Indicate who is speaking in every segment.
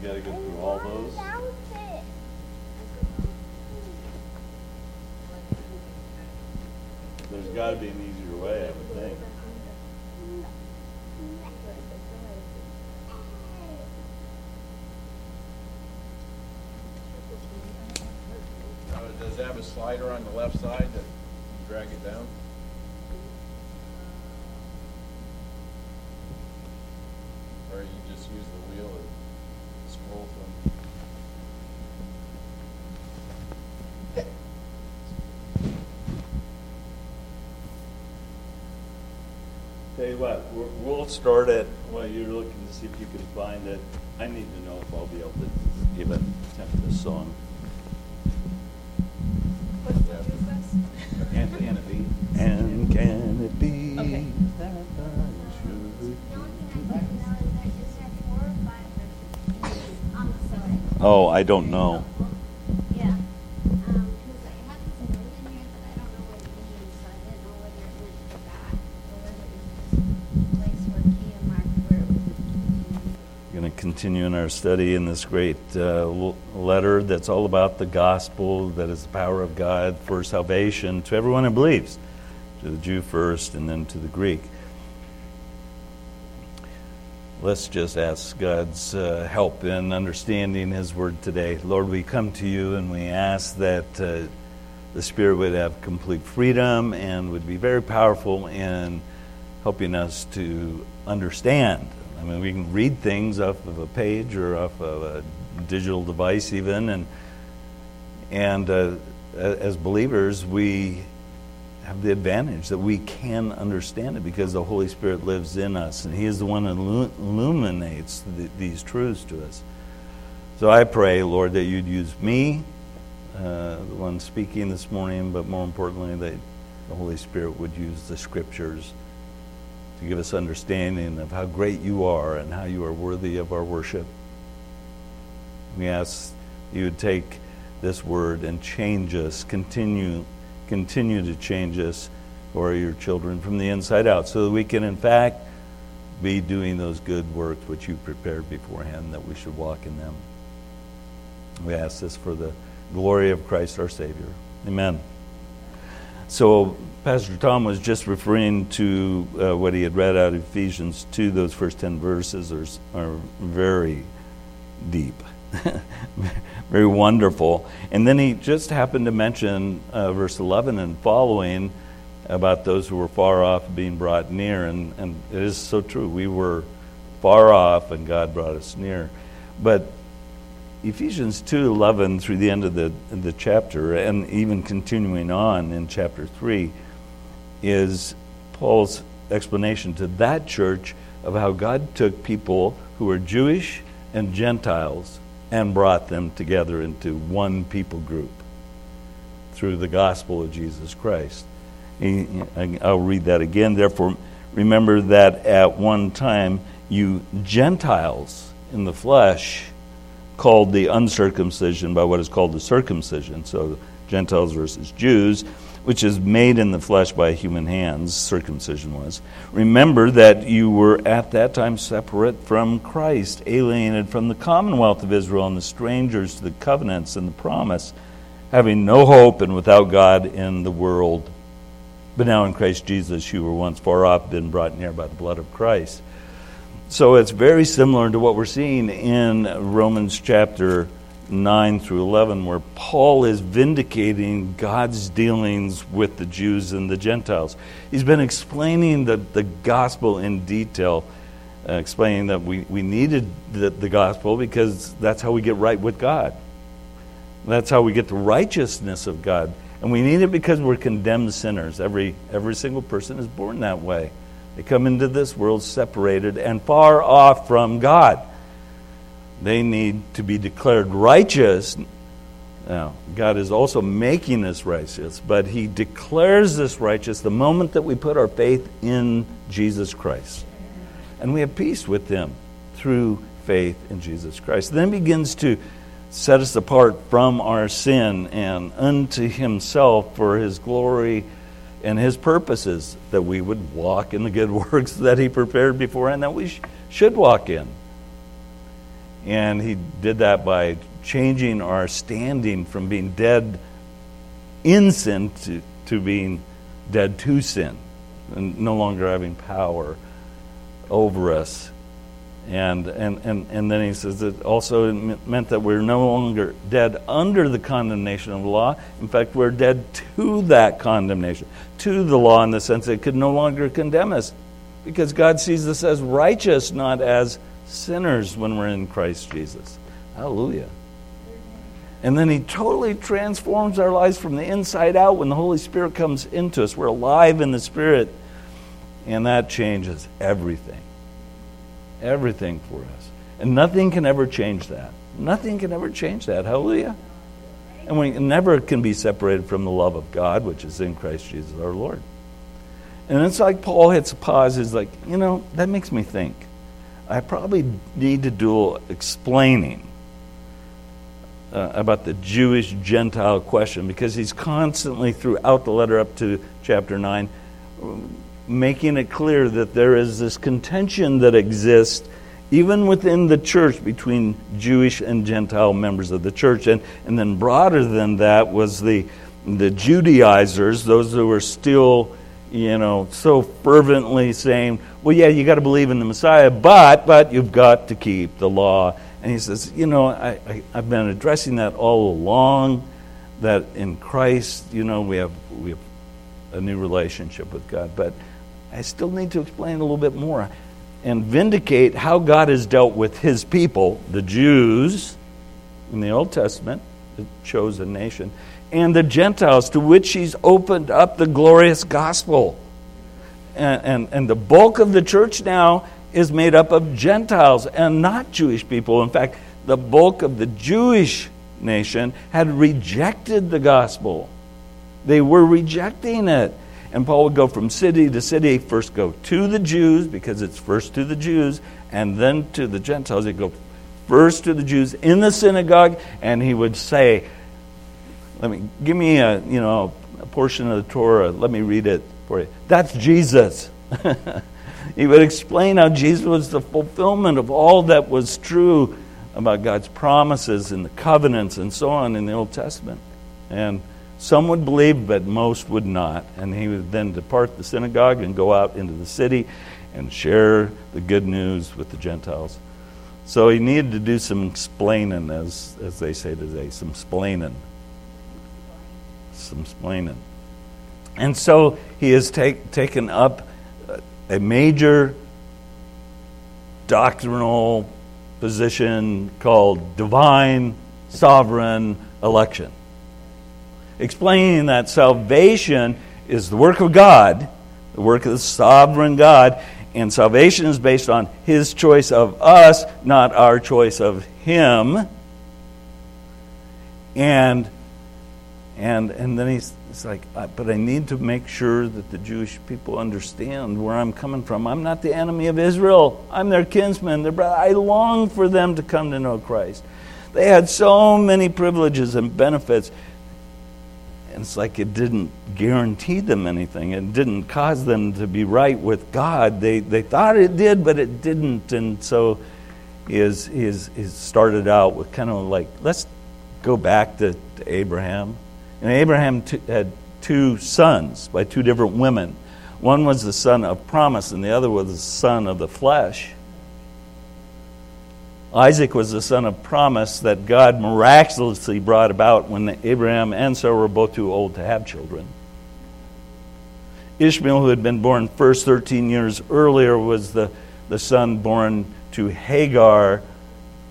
Speaker 1: You got to go through all those. There's got to be an easier way, I would think.
Speaker 2: Does it have a slider on the left side that you drag it down? Or you just use the wheel and scroll from?
Speaker 1: Tell you what, we're- we'll start it while you're looking to see if you can find it. I need to know if I'll be able to even attempt this song.
Speaker 3: What what is this?
Speaker 1: And can it be? And can it be
Speaker 3: Okay.
Speaker 1: that I should? Oh, I don't know. Study in this great uh, letter that's all about the gospel, that is the power of God for salvation to everyone who believes, to the Jew first and then to the Greek. Let's just ask God's uh, help in understanding His word today. Lord, we come to you and we ask that uh, the Spirit would have complete freedom and would be very powerful in helping us to understand. I mean, we can read things off of a page or off of a digital device, even, and and uh, as believers, we have the advantage that we can understand it because the Holy Spirit lives in us, and He is the one that illuminates th- these truths to us. So I pray, Lord, that you'd use me, uh, the one speaking this morning, but more importantly, that the Holy Spirit would use the Scriptures to give us understanding of how great you are and how you are worthy of our worship. We ask you would take this word and change us, continue, continue to change us for your children from the inside out, so that we can, in fact, be doing those good works which you prepared beforehand, that we should walk in them. We ask this for the glory of Christ our Savior. Amen. So, Pastor Tom was just referring to uh, what he had read out of Ephesians 2. Those first 10 verses are, are very deep, very wonderful. And then he just happened to mention uh, verse 11 and following about those who were far off being brought near. And, and it is so true. We were far off, and God brought us near. But Ephesians 2:11 through the end of the the chapter and even continuing on in chapter 3 is Paul's explanation to that church of how God took people who were Jewish and Gentiles and brought them together into one people group through the gospel of Jesus Christ. I'll read that again. Therefore, remember that at one time you Gentiles in the flesh called the uncircumcision by what is called the circumcision. So Gentiles versus Jews, which is made in the flesh by human hands, circumcision was. Remember that you were at that time separate from Christ, alienated from the commonwealth of Israel, and the strangers to the covenants and the promise, having no hope and without God in the world. But now in Christ Jesus, you were once far off, been brought near by the blood of Christ. So it's very similar to what we're seeing in Romans chapter 9 through 11, where Paul is vindicating God's dealings with the Jews and the Gentiles. He's been explaining the, the gospel in detail, uh, explaining that we, we needed the, the gospel because that's how we get right with God. That's how we get the righteousness of God. And we need it because we're condemned sinners. Every, every single person is born that way. They come into this world separated and far off from God. They need to be declared righteous. Now, God is also making us righteous, but He declares us righteous the moment that we put our faith in Jesus Christ. And we have peace with Him through faith in Jesus Christ. Then begins to set us apart from our sin and unto Himself for His glory and His purposes, that we would walk in the good works that He prepared beforehand that we sh- should walk in. And he did that by changing our standing from being dead in sin to, to being dead to sin and no longer having power over us. And, and, and, and then he says it also meant that we're no longer dead under the condemnation of the law. In fact, we're dead to that condemnation, to the law in the sense that it could no longer condemn us because God sees us as righteous, not as sinners when we're in Christ Jesus. Hallelujah. And then He totally transforms our lives from the inside out when the Holy Spirit comes into us. We're alive in the Spirit, and that changes everything. Everything for us. And nothing can ever change that. Nothing can ever change that. Hallelujah. And we never can be separated from the love of God, which is in Christ Jesus our Lord. And it's like Paul hits a pause, is like, you know, that makes me think. I probably need to do explaining uh, about the Jewish Gentile question because he's constantly throughout the letter up to chapter 9 making it clear that there is this contention that exists even within the church between Jewish and Gentile members of the church. And, and then broader than that was the, the Judaizers, those who were still, you know, so fervently saying, well, yeah, you got to believe in the Messiah, but, but you've got to keep the law and he says, You know, I, I, have been addressing that all along, that in Christ, you know, we have, we have a new relationship with God. But I still need to explain a little bit more and vindicate how God has dealt with his people, the Jews in the Old Testament, the chosen nation, and the Gentiles to which he's opened up the glorious gospel. And, and, and the bulk of the church now is made up of Gentiles and not Jewish people. In fact, the bulk of the Jewish nation had rejected the gospel. They were rejecting it. And Paul would go from city to city, first go to the Jews, because it's first to the Jews, and then to the Gentiles. He'd go first to the Jews in the synagogue, and he would say, Let me give me a you know a portion of the Torah, let me read it for you. That's Jesus. He would explain how Jesus was the fulfillment of all that was true about God's promises and the covenants and so on in the Old Testament. And some would believe, but most would not. And he would then depart the synagogue and go out into the city and share the good news with the Gentiles. So he needed to do some explaining, as, as they say today, some splaining. Some splaining. And so he has take, taken up a major doctrinal position called divine sovereign election, explaining that salvation is the work of God, the work of the sovereign God, and salvation is based on His choice of us, not our choice of Him. And and and then he's like, but I need to make sure that the Jewish people understand where I'm coming from. I'm not the enemy of Israel. I'm their kinsman, their brother. I long for them to come to know Christ. They had so many privileges and benefits. It's like it didn't guarantee them anything. It didn't cause them to be right with God. They, they thought it did, but it didn't. And so is, is, he started out with kind of like, let's go back to, to Abraham and Abraham t- had two sons by two different women. One was the son of promise, and the other was the son of the flesh. Isaac was the son of promise that God miraculously brought about when Abraham and Sarah were both too old to have children. Ishmael, who had been born first 13 years earlier, was the, the son born to Hagar,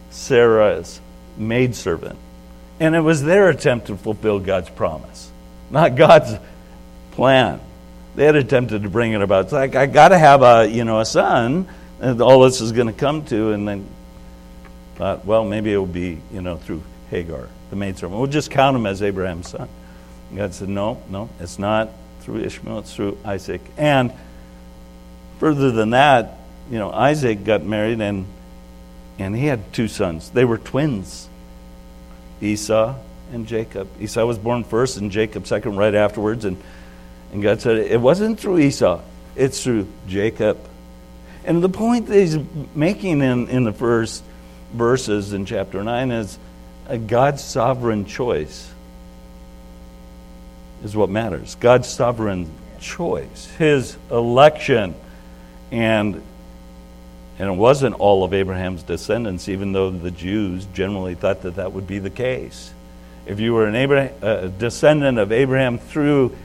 Speaker 1: Sarah's maidservant. And it was their attempt to fulfill God's promise, not God's plan. They had attempted to bring it about. It's like, I got to have a, you know, a son, and all this is going to come to, and then thought, well, maybe it will be, you know, through Hagar, the maidservant. We'll just count him as Abraham's son. God said, no, no, it's not through Ishmael, it's through Isaac. And further than that, you know, Isaac got married and and he had two sons. They were twins. Esau and Jacob. Esau was born first and Jacob second, right afterwards. And, and God said, It wasn't through Esau, it's through Jacob. And the point that he's making in, in the first verses in chapter 9 is a God's sovereign choice is what matters. God's sovereign choice, his election. And and it wasn't all of Abraham's descendants, even though the Jews generally thought that that would be the case. If you were an Abraham, a descendant of Abraham through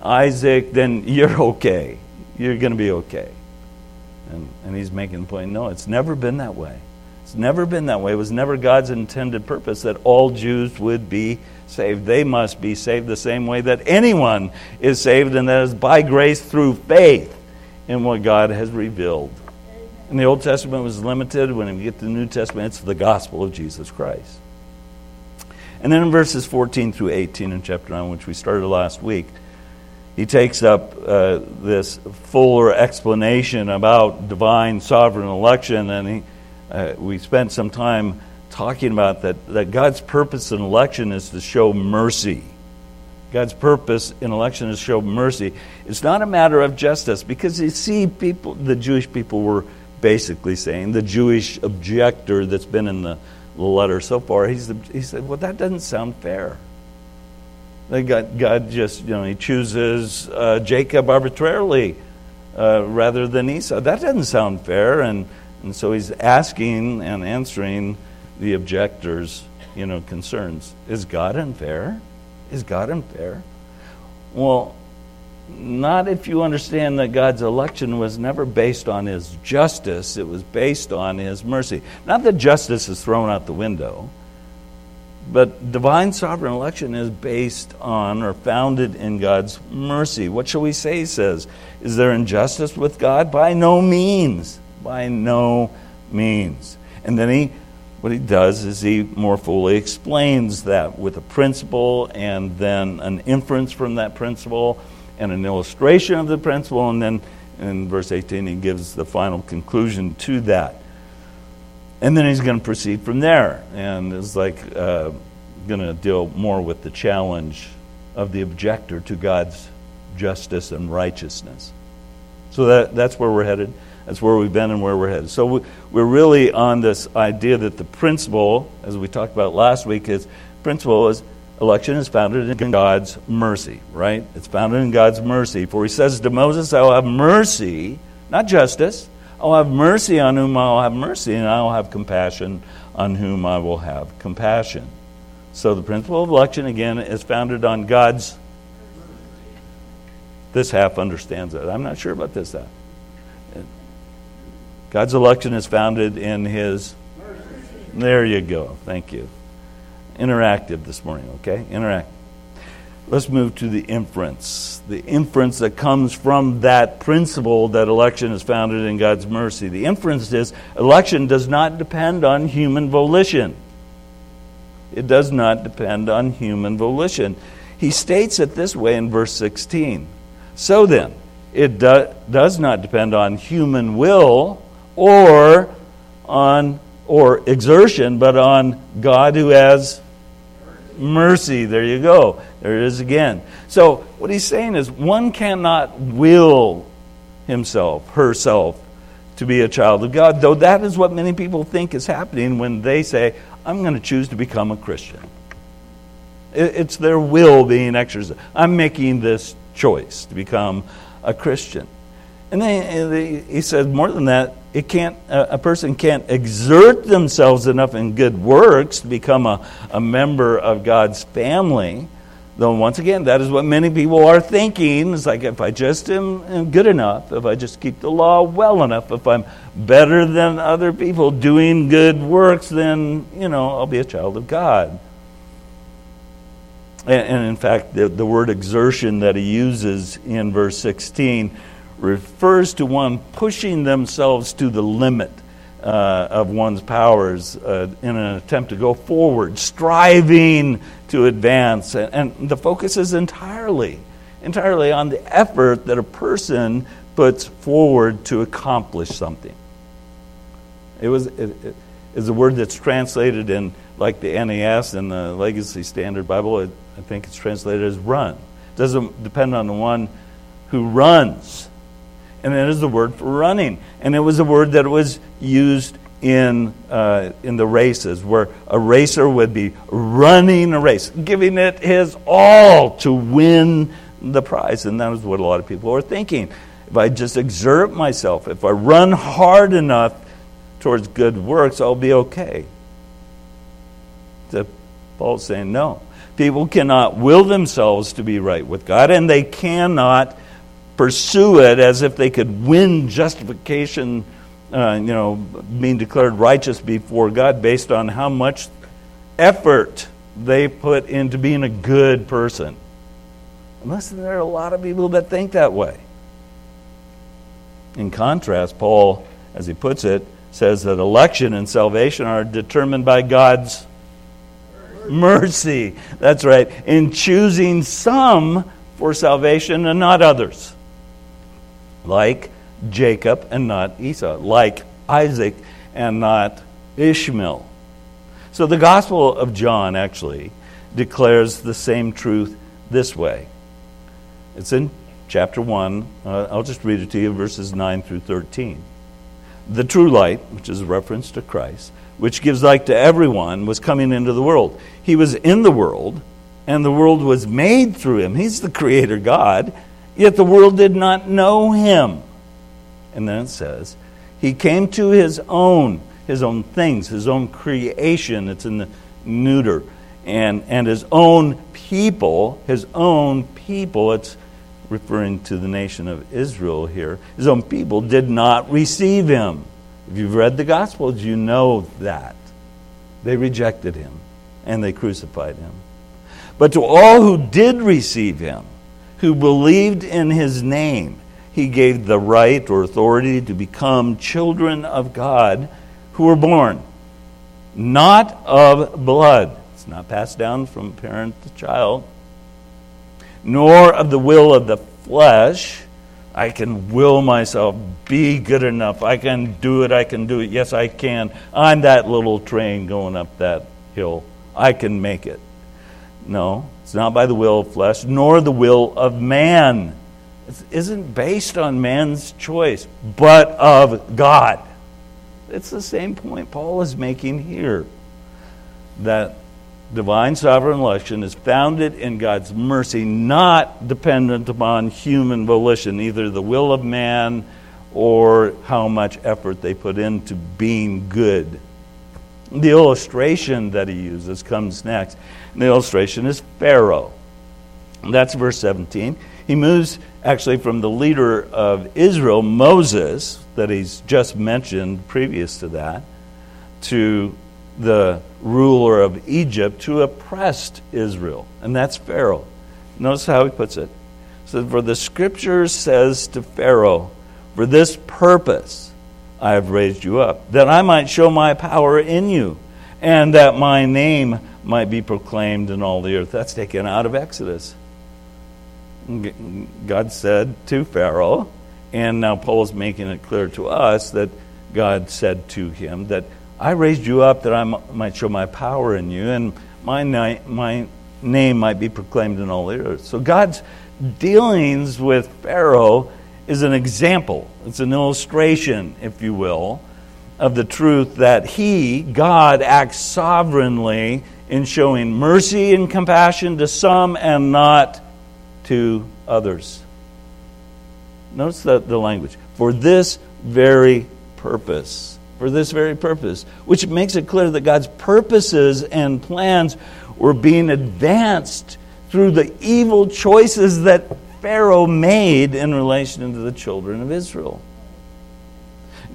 Speaker 1: Isaac, then you're okay. You're going to be okay. And, and he's making the point no, it's never been that way. It's never been that way. It was never God's intended purpose that all Jews would be saved. They must be saved the same way that anyone is saved, and that is by grace through faith in what God has revealed. And the Old Testament was limited. When we get to the New Testament, it's the gospel of Jesus Christ. And then in verses 14 through 18 in chapter 9, which we started last week, he takes up uh, this fuller explanation about divine sovereign election, and he, uh, we spent some time talking about that, that God's purpose in election is to show mercy. God's purpose in election is to show mercy. It's not a matter of justice, because you see, people, the Jewish people were basically saying, the Jewish objector that's been in the, letter so far, he's he said, well, that doesn't sound fair. God, God just, you know, he chooses uh, Jacob arbitrarily uh, rather than Esau. That doesn't sound fair. And, and so he's asking and answering the objectors, you know, concerns. Is God unfair? Is God unfair? Well, not if you understand that God's election was never based on his justice, it was based on his mercy. Not that justice is thrown out the window. But divine sovereign election is based on or founded in God's mercy. What shall we say, he says? Is there injustice with God? By no means. By no means. And then he what he does is he more fully explains that with a principle and then an inference from that principle and an illustration of the principle. And then in verse 18 he gives the final conclusion to that. And then he's going to proceed from there and it's like uh, going to deal more with the challenge of the objector to god's justice and righteousness. So that, that's where we're headed that's where we've been and where we're headed so we, we're really on this idea that the principle as we talked about last week is principle is election is founded in god's mercy right it's founded in god's mercy for he says to moses i will have mercy not justice I'll have mercy on whom I'll have mercy, and I'll have compassion on whom I will have compassion. So the principle of election, again, is founded on God's. This half understands that. I'm not sure about this half. God's election is founded in His. There you go. Thank you. Interactive this morning, okay? Interactive. Let's move to the inference. The inference that comes from that principle that election is founded in God's mercy. The inference is election does not depend on human volition. It does not depend on human volition. He states it this way in verse 16. So then, it do, does not depend on human will or on or exertion, but on God who has mercy. There you go. There it is again. So, what he's saying is one cannot will himself, herself, to be a child of God, though that is what many people think is happening when they say, I'm going to choose to become a Christian. It's their will being exercised. I'm making this choice to become a Christian. And then he says more than that, it can't, a person can't exert themselves enough in good works to become a, a member of God's family. Though, once again, that is what many people are thinking. It's like if I just am, good enough, if I just keep the law well enough, if I'm better than other people doing good works, then, you know, I'll be a child of God. And, and in fact, the, the word exertion that he uses in verse 16 refers to one pushing themselves to the limit uh, of one's powers uh, in an attempt to go forward, striving to advance. And, and, the focus is entirely, entirely on the effort that a person puts forward to accomplish something. It was it, it is a word that's translated in like the NAS and the Legacy Standard Bible. It, I think it's translated as run. It doesn't depend on the one who runs and it is the word for running. And it was a word that was used in, uh, in the races, where a racer would be running a race, giving it his all to win the prize. And that was what a lot of people were thinking. If I just exert myself, if I run hard enough towards good works, I'll be okay. The, Paul's saying no. People cannot will themselves to be right with God, and they cannot pursue it as if they could win justification uh, you know, being declared righteous before God based on how much effort they put into being a good person. Unless there are a lot of people that think that way. In contrast, Paul, as he puts it, says that election and salvation are determined by God's mercy. That's right. In choosing some for salvation and not others. Like Jacob and not Esau, like Isaac and not Ishmael. So the Gospel of John actually declares the same truth this way. It's in chapter 1. Uh, I'll just read it to you, verses 9 through 13. The true light, which is a reference to Christ, which gives light to everyone, was coming into the world. He was in the world, and the world was made through him. He's the creator God, yet the world did not know him. And then it says, He came to His own, His own things, His own creation. It's in the neuter. And, and His own people, His own people, it's referring to the nation of Israel here, His own people did not receive Him. If you've read the Gospels, you know that. They rejected Him and they crucified Him. But to all who did receive Him, who believed in His name, he gave the right or authority to become children of God who were born not of blood. It's not passed down from parent to child, nor of the will of the flesh. I can will myself be good enough. I can do it. I can do it. Yes, I can. I'm that little train going up that hill. I can make it. No, it's not by the will of flesh, nor the will of man It isn't based on man's choice, but of God. It's the same point Paul is making here that divine sovereign election is founded in God's mercy, not dependent upon human volition, either the will of man or how much effort they put into being good. The illustration that he uses comes next. The illustration is Pharaoh. That's verse 17. He moves actually from the leader of Israel, Moses, that he's just mentioned previous to that, to the ruler of Egypt who oppressed Israel, and that's Pharaoh. Notice how he puts it. So, for the scripture says to Pharaoh, For this purpose I have raised you up, that I might show my power in you, and that my name might be proclaimed in all the earth. That's taken out of Exodus. God said to Pharaoh, and now Paul is making it clear to us that God said to him that I raised you up that I might show my power in you, and my, my name might be proclaimed in all the earth. So God's dealings with Pharaoh is an example, it's an illustration, if you will, of the truth that he, God, acts sovereignly in showing mercy and compassion to some and not to others. Notice the, the language. For this very purpose. For this very purpose. Which makes it clear that God's purposes and plans were being advanced through the evil choices that Pharaoh made in relation to the children of Israel.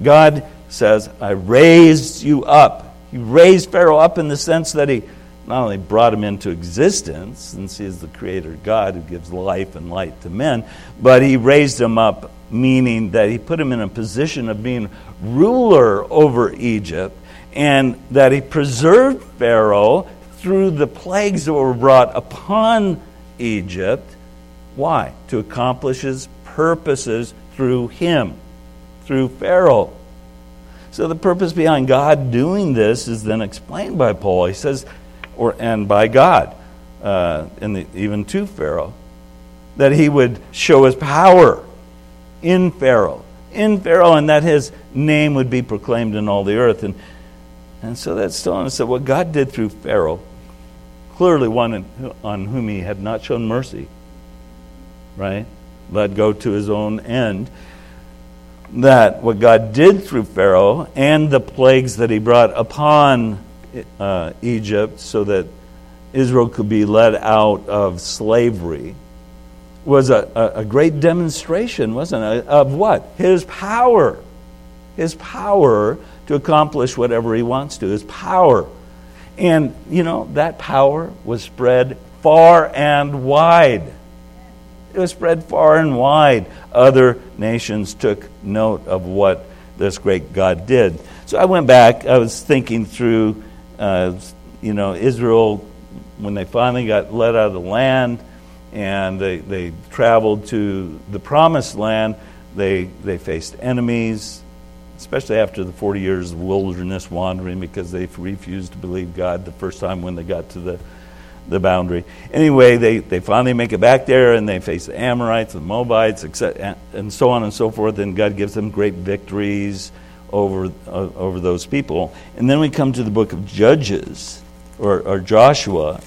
Speaker 1: God says, I raised you up. He raised Pharaoh up in the sense that he not only brought him into existence, since he is the creator God who gives life and light to men, but he raised him up, meaning that he put him in a position of being ruler over Egypt, and that he preserved Pharaoh through the plagues that were brought upon Egypt. Why? To accomplish his purposes through him, through Pharaoh. So the purpose behind God doing this is then explained by Paul. He says, or, and by God, uh, the, even to Pharaoh, that he would show his power in Pharaoh in Pharaoh and that his name would be proclaimed in all the earth. And, and so that's telling us that what God did through Pharaoh, clearly one on whom he had not shown mercy, right? Let go to his own end. That what God did through Pharaoh and the plagues that he brought upon uh, Egypt so that Israel could be led out of slavery was a, a, a great demonstration, wasn't it, of what? His power. His power to accomplish whatever he wants to. His power. And, you know, that power was spread far and wide. It was spread far and wide. Other nations took note of what this great God did. So I went back, I was thinking through, uh, you know, Israel, when they finally got let out of the land and they, they traveled to the promised land, they, they faced enemies, especially after the 40 years of wilderness wandering because they refused to believe God the first time when they got to the the boundary. Anyway, they, they finally make it back there and they face the Amorites, the Moabites, and so on and so forth. And God gives them great victories over, uh, over those people. And then we come to the book of Judges or, or Joshua,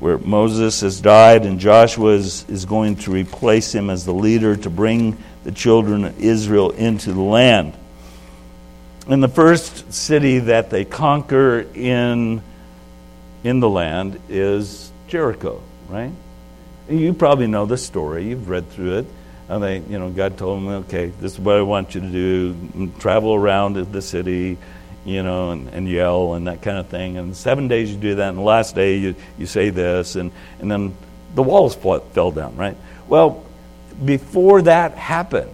Speaker 1: where Moses has died and Joshua is, is going to replace him as the leader to bring the children of Israel into the land. And the first city that they conquer in in the land is Jericho, right? You probably know the story. You've read through it. And they, you know, God told them, okay, this is what I want you to do. Mm, travel around the city, you know, and, and yell and that kind of thing. And seven days you do that, and the last day you, you say this, and, and then the walls fell down, right? Well, before that happened,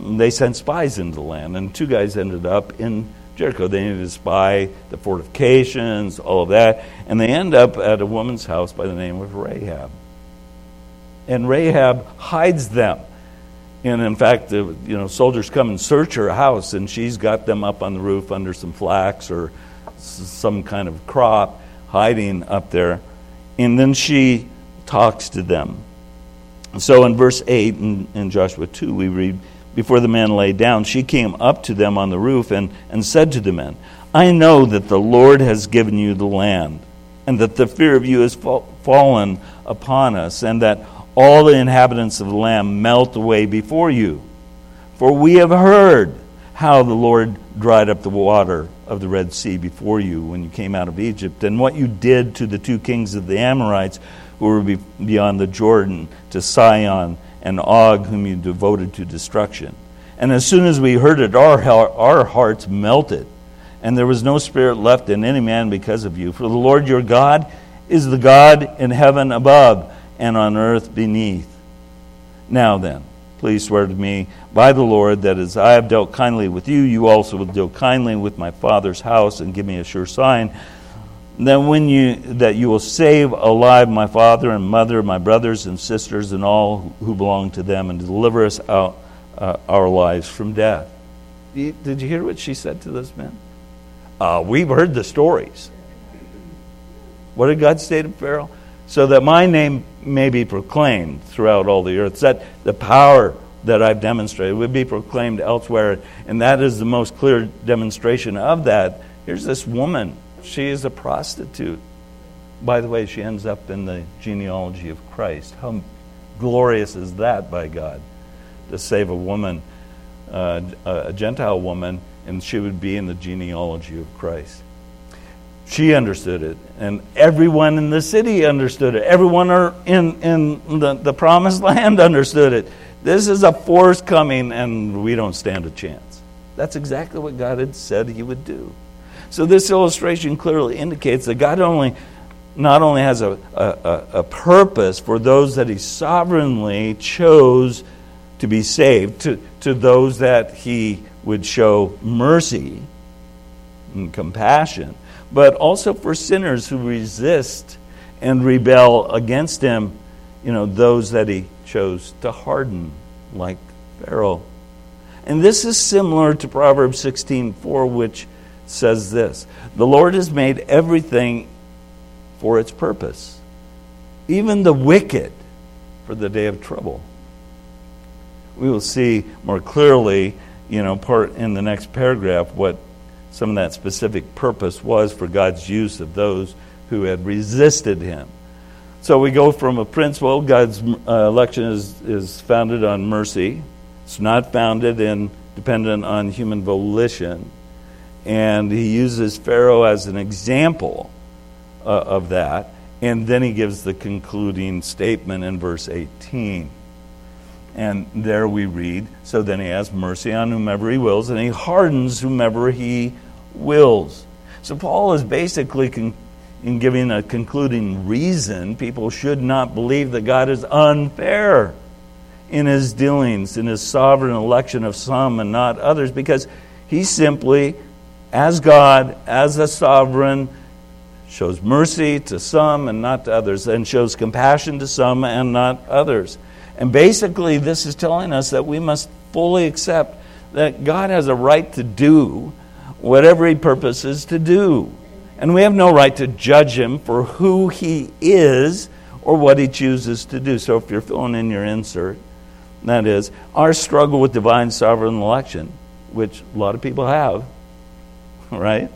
Speaker 1: they sent spies into the land, and two guys ended up in Jericho. They need to spy the fortifications, all of that. And they end up at a woman's house by the name of Rahab. And Rahab hides them. And in fact, the you know, soldiers come and search her house, and she's got them up on the roof under some flax or some kind of crop, hiding up there. And then she talks to them. So in verse 8 in, in Joshua 2, we read, before the men lay down, she came up to them on the roof and, and said to the men, I know that the Lord has given you the land, and that the fear of you has fa- fallen upon us, and that all the inhabitants of the land melt away before you. For we have heard how the Lord dried up the water of the Red Sea before you when you came out of Egypt, and what you did to the two kings of the Amorites who were beyond the Jordan, to Sihon and Og, whom you devoted to destruction. And as soon as we heard it, our, our hearts melted, and there was no spirit left in any man because of you. For the Lord your God is the God in heaven above and on earth beneath. Now then, please swear to me by the Lord that as I have dealt kindly with you, you also will deal kindly with my father's house, and give me a sure sign that when you that you will save alive my father and mother, my brothers and sisters, and all who belong to them, and deliver us out uh, our lives from death. Did you hear what she said to those men? Uh, we've heard the stories. What did God say to Pharaoh? So that my name may be proclaimed throughout all the earth. That the power that I've demonstrated would be proclaimed elsewhere. And that is the most clear demonstration of that. Here's this woman she is a prostitute. By the way, she ends up in the genealogy of Christ. How glorious is that by God to save a woman, uh, a Gentile woman, and she would be in the genealogy of Christ. She understood it, and everyone in the city understood it. Everyone in, in the, the promised land understood it. This is a force coming, and we don't stand a chance. That's exactly what God had said He would do. So this illustration clearly indicates that God only not only has a, a, a purpose for those that he sovereignly chose to be saved, to, to those that he would show mercy and compassion, but also for sinners who resist and rebel against him, you know, those that he chose to harden, like Pharaoh. And this is similar to Proverbs 16:4, which says this The Lord has made everything for its purpose, even the wicked for the day of trouble. we will see more clearly, you know, part in the next paragraph what some of that specific purpose was for God's use of those who had resisted him. So we go from a principle, God's uh, election is, is founded on mercy. It's not founded in dependent on human volition. And he uses Pharaoh as an example uh, of that. And then he gives the concluding statement in verse 18. And there we read, so then he has mercy on whomever he wills, and he hardens whomever he wills. So Paul is basically con- in giving a concluding reason people should not believe that God is unfair in his dealings, in his sovereign election of some and not others, because he simply, as God, as a sovereign, shows mercy to some and not to others, and shows compassion to some and not others. And basically, this is telling us that we must fully accept that God has a right to do whatever He purposes to do. And we have no right to judge Him for who He is or what He chooses to do. So if you're filling in your insert, that is, our struggle with divine sovereign election, which a lot of people have, right?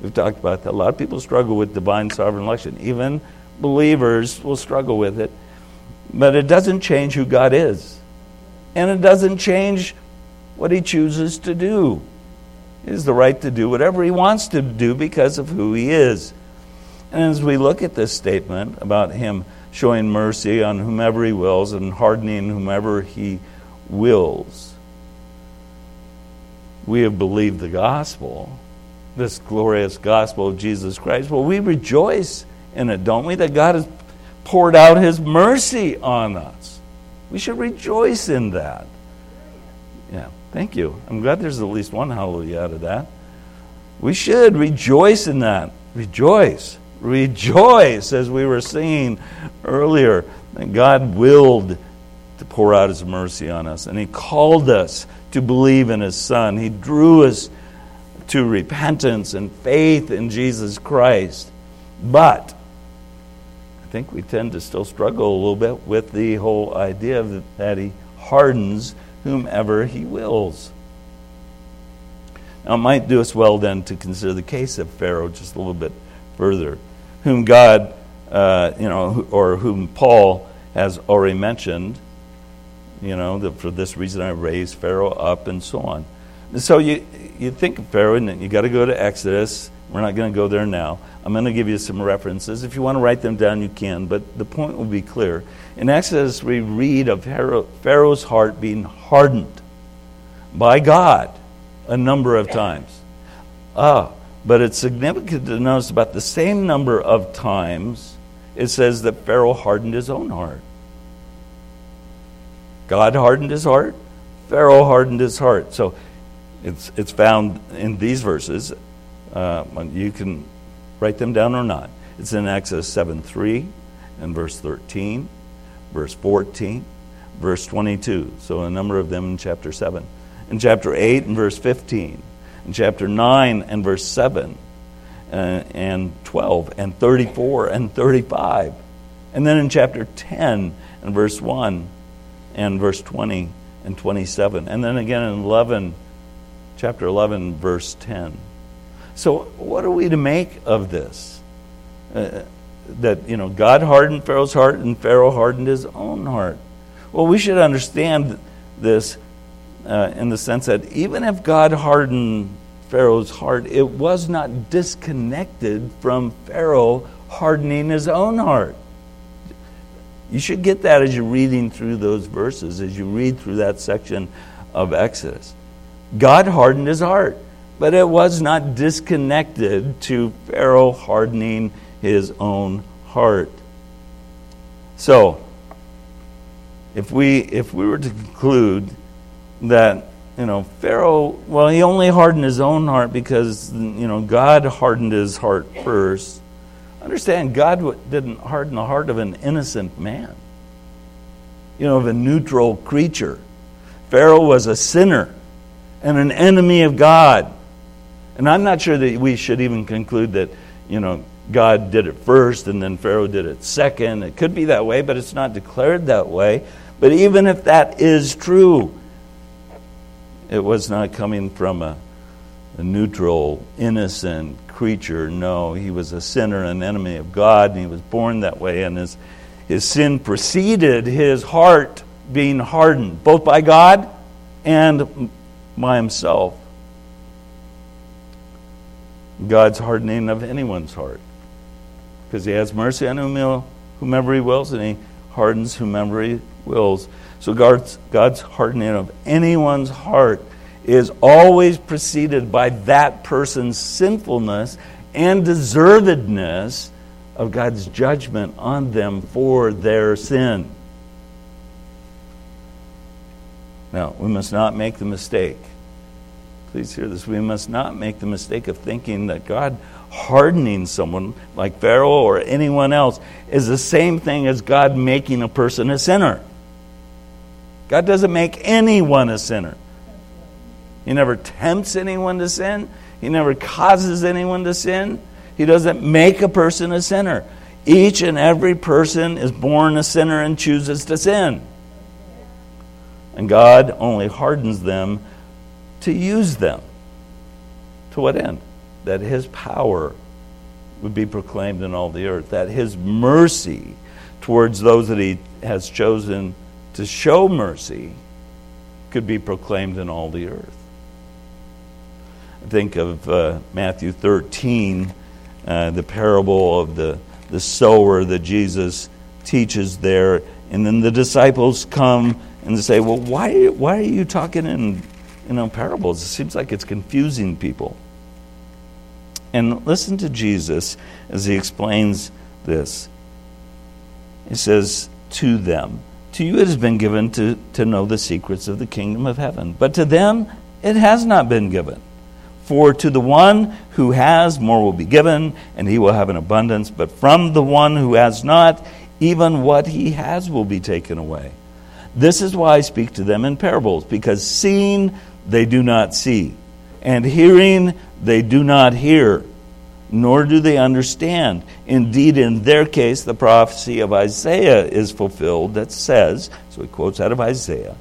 Speaker 1: We've talked about that. A lot of people struggle with divine sovereign election. Even believers will struggle with it. But it doesn't change who God is. And it doesn't change what He chooses to do. He has the right to do whatever He wants to do because of who He is. And as we look at this statement about Him showing mercy on whomever He wills and hardening whomever He wills, we have believed the gospel, this glorious gospel of Jesus Christ. Well, we rejoice in it, don't we? That God has poured out his mercy on us. We should rejoice in that. Yeah, thank you. I'm glad there's at least one hallelujah out of that. We should rejoice in that. Rejoice. Rejoice, as we were singing earlier, that God willed to pour out his mercy on us. And he called us to believe in his Son. He drew us to repentance and faith in Jesus Christ. But I think we tend to still struggle a little bit with the whole idea that, he hardens whomever he wills. Now, it might do us well then to consider the case of Pharaoh just a little bit further, whom God, uh, you know, or whom Paul has already mentioned, you know, that for this reason I raised Pharaoh up and so on. So you, you think of Pharaoh, and you got to go to Exodus. We're not going to go there now. I'm going to give you some references. If you want to write them down, you can, but the point will be clear. In Exodus, we read of Pharaoh's heart being hardened by God a number of times. Ah, but it's significant to notice about the same number of times it says that Pharaoh hardened his own heart. God hardened his heart, Pharaoh hardened his heart. So it's, it's found in these verses. Uh, you can Write them down or not. It's in Exodus 7 3 and verse 13, verse 14, verse 22. So a number of them in chapter 7. In chapter 8 and verse 15. In chapter 9 and verse 7. Uh, and 12 and 34 and 35. And then in chapter 10 and verse 1 and verse 20 and 27. And then again in 11, chapter 11, verse 10. So, what are we to make of this? Uh, that, you know, God hardened Pharaoh's heart and Pharaoh hardened his own heart. Well, we should understand this uh, in the sense that even if God hardened Pharaoh's heart, it was not disconnected from Pharaoh hardening his own heart. You should get that as you're reading through those verses, as you read through that section of Exodus. God hardened his heart but it was not disconnected to Pharaoh hardening his own heart. So, if we if we were to conclude that you know Pharaoh, well, he only hardened his own heart because you know God hardened his heart first. Understand, God didn't harden the heart of an innocent man. You know, of a neutral creature. Pharaoh was a sinner and an enemy of God. And I'm not sure that we should even conclude that, you know, God did it first and then Pharaoh did it second. It could be that way, but it's not declared that way. But even if that is true, It was not coming from a, a neutral, innocent creature. No, he was a sinner, an enemy of God, and he was born that way. And his, his sin preceded his heart being hardened, both by God and by himself. God's hardening of anyone's heart. Because he has mercy on whomever he wills, and he hardens whomever he wills. So God's, God's hardening of anyone's heart is always preceded by that person's sinfulness and deservedness of God's judgment on them for their sin. Now, we must not make the mistake. Please hear this. We must not make the mistake of thinking that God hardening someone like Pharaoh or anyone else is the same thing as God making a person a sinner. God doesn't make anyone a sinner. He never tempts anyone to sin. He never causes anyone to sin. He doesn't make a person a sinner. Each and every person is born a sinner and chooses to sin. And God only hardens them to use them. To what end? That His power would be proclaimed in all the earth, that His mercy towards those that He has chosen to show mercy could be proclaimed in all the earth. I think of uh, Matthew 13, uh, the parable of the, the sower that Jesus teaches there. And then the disciples come and say, Well, why, why are you talking in you know, parables? It seems like it's confusing people. And listen to Jesus as he explains this. He says, To them, to you it has been given to, to know the secrets of the kingdom of heaven, but to them it has not been given. For to the one who has, more will be given, and he will have an abundance. But from the one who has not, even what he has will be taken away. This is why I speak to them in parables, because seeing they do not see, and hearing they do not hear, nor do they understand. Indeed, in their case, the prophecy of Isaiah is fulfilled that says, so he quotes out of Isaiah,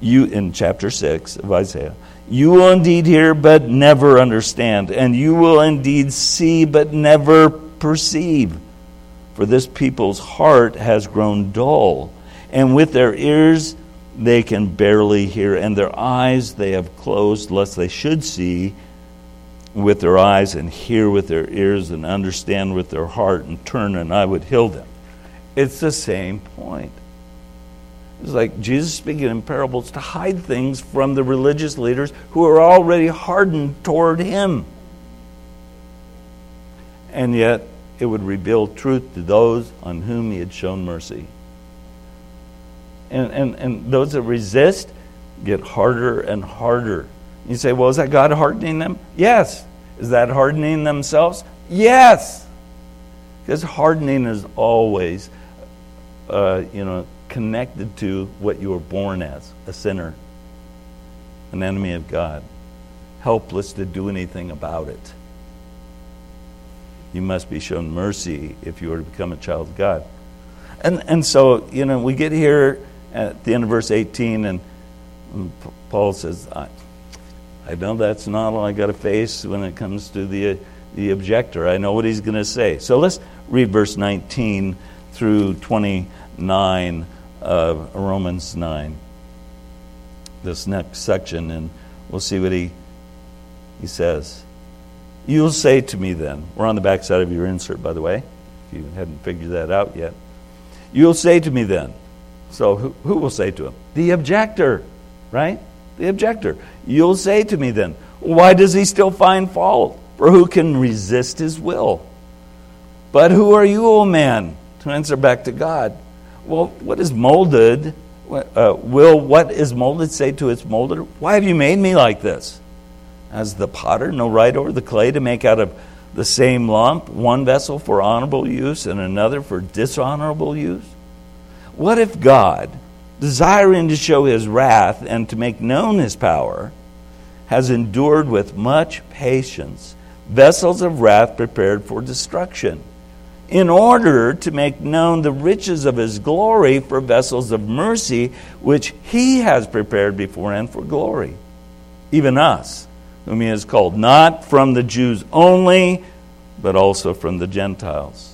Speaker 1: you in chapter 6 of Isaiah, you will indeed hear, but never understand, and you will indeed see, but never perceive. For this people's heart has grown dull, and with their ears they can barely hear, and their eyes they have closed, lest they should see with their eyes, and hear with their ears, and understand with their heart, and turn, and I would heal them. It's the same point. It's like Jesus speaking in parables to hide things from the religious leaders who are already hardened toward him. And yet, it would reveal truth to those on whom he had shown mercy. And, and, and those that resist get harder and harder. You say, well, is that God hardening them? Yes. Is that hardening themselves? Yes. Because hardening is always, uh, you know, connected to what you were born as a sinner, an enemy of God, helpless to do anything about it. You must be shown mercy if you are to become a child of God. And, and so, you know, we get here at the end of verse 18, and Paul says, I, I know that's not all I got to face when it comes to the, the objector. I know what he's going to say. So let's read verse 19 through 29 of Romans 9, this next section, and we'll see what he, he says. You'll say to me then, we're on the back side of your insert, by the way, if you hadn't figured that out yet. You'll say to me then, so who, who will say to him? The objector, right? The objector. You'll say to me then, why does he still find fault? For who can resist his will? But who are you, O man, to answer back to God? Well, what is molded? Uh, will what is molded say to its molder, Why have you made me like this? As the potter no right over the clay to make out of the same lump one vessel for honorable use and another for dishonorable use? What if God, desiring to show his wrath and to make known his power, has endured with much patience vessels of wrath prepared for destruction? in order to make known the riches of his glory for vessels of mercy, which he has prepared beforehand for glory. even us, whom he has called, not from the Jews only, but also from the Gentiles.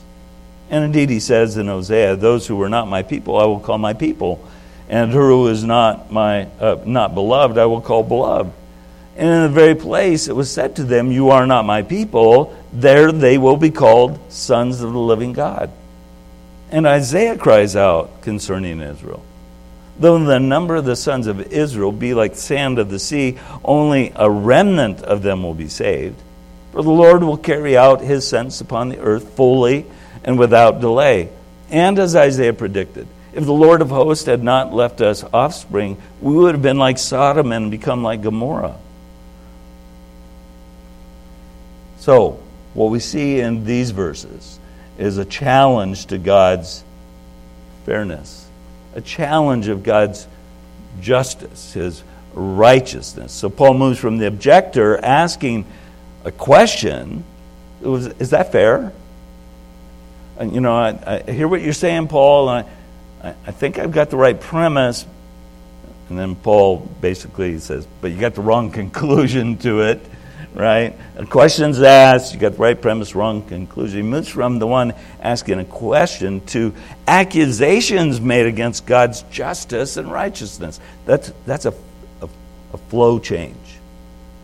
Speaker 1: And indeed, he says in Hosea, Those who were not my people, I will call my people, and her who is not, my, uh, not beloved, I will call beloved. And in the very place it was said to them, You are not my people, there they will be called sons of the living God. And Isaiah cries out concerning Israel. Though the number of the sons of Israel be like sand of the sea, only a remnant of them will be saved. For the Lord will carry out his sentence upon the earth fully and without delay. And as Isaiah predicted, if the Lord of hosts had not left us offspring, we would have been like Sodom and become like Gomorrah. So, what we see in these verses is a challenge to God's fairness, a challenge of God's justice, his righteousness. So Paul moves from the objector asking a question Is that fair? You know, I, I, hear what you're saying, Paul, and I, I think I've got the right premise. And then Paul basically says, But you got the wrong conclusion to it right? A question's asked, you got the right premise, wrong conclusion. He moves from the one asking a question to accusations made against God's justice and righteousness. That's, that's a, a, a flow change.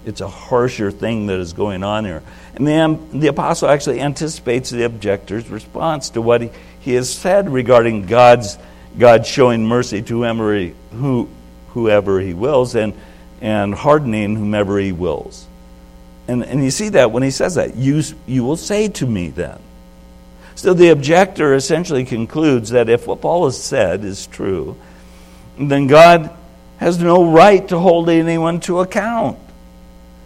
Speaker 1: It's a harsher thing that is going on here. And then the apostle actually anticipates the objector's response to what he, he has said regarding God's, God showing mercy to whomever he, who, whoever he wills and, and hardening whomever he wills. And, and you see that when he says that. You, you will say to me then. So the objector essentially concludes that if what Paul has said is true, then God has no right to hold anyone to account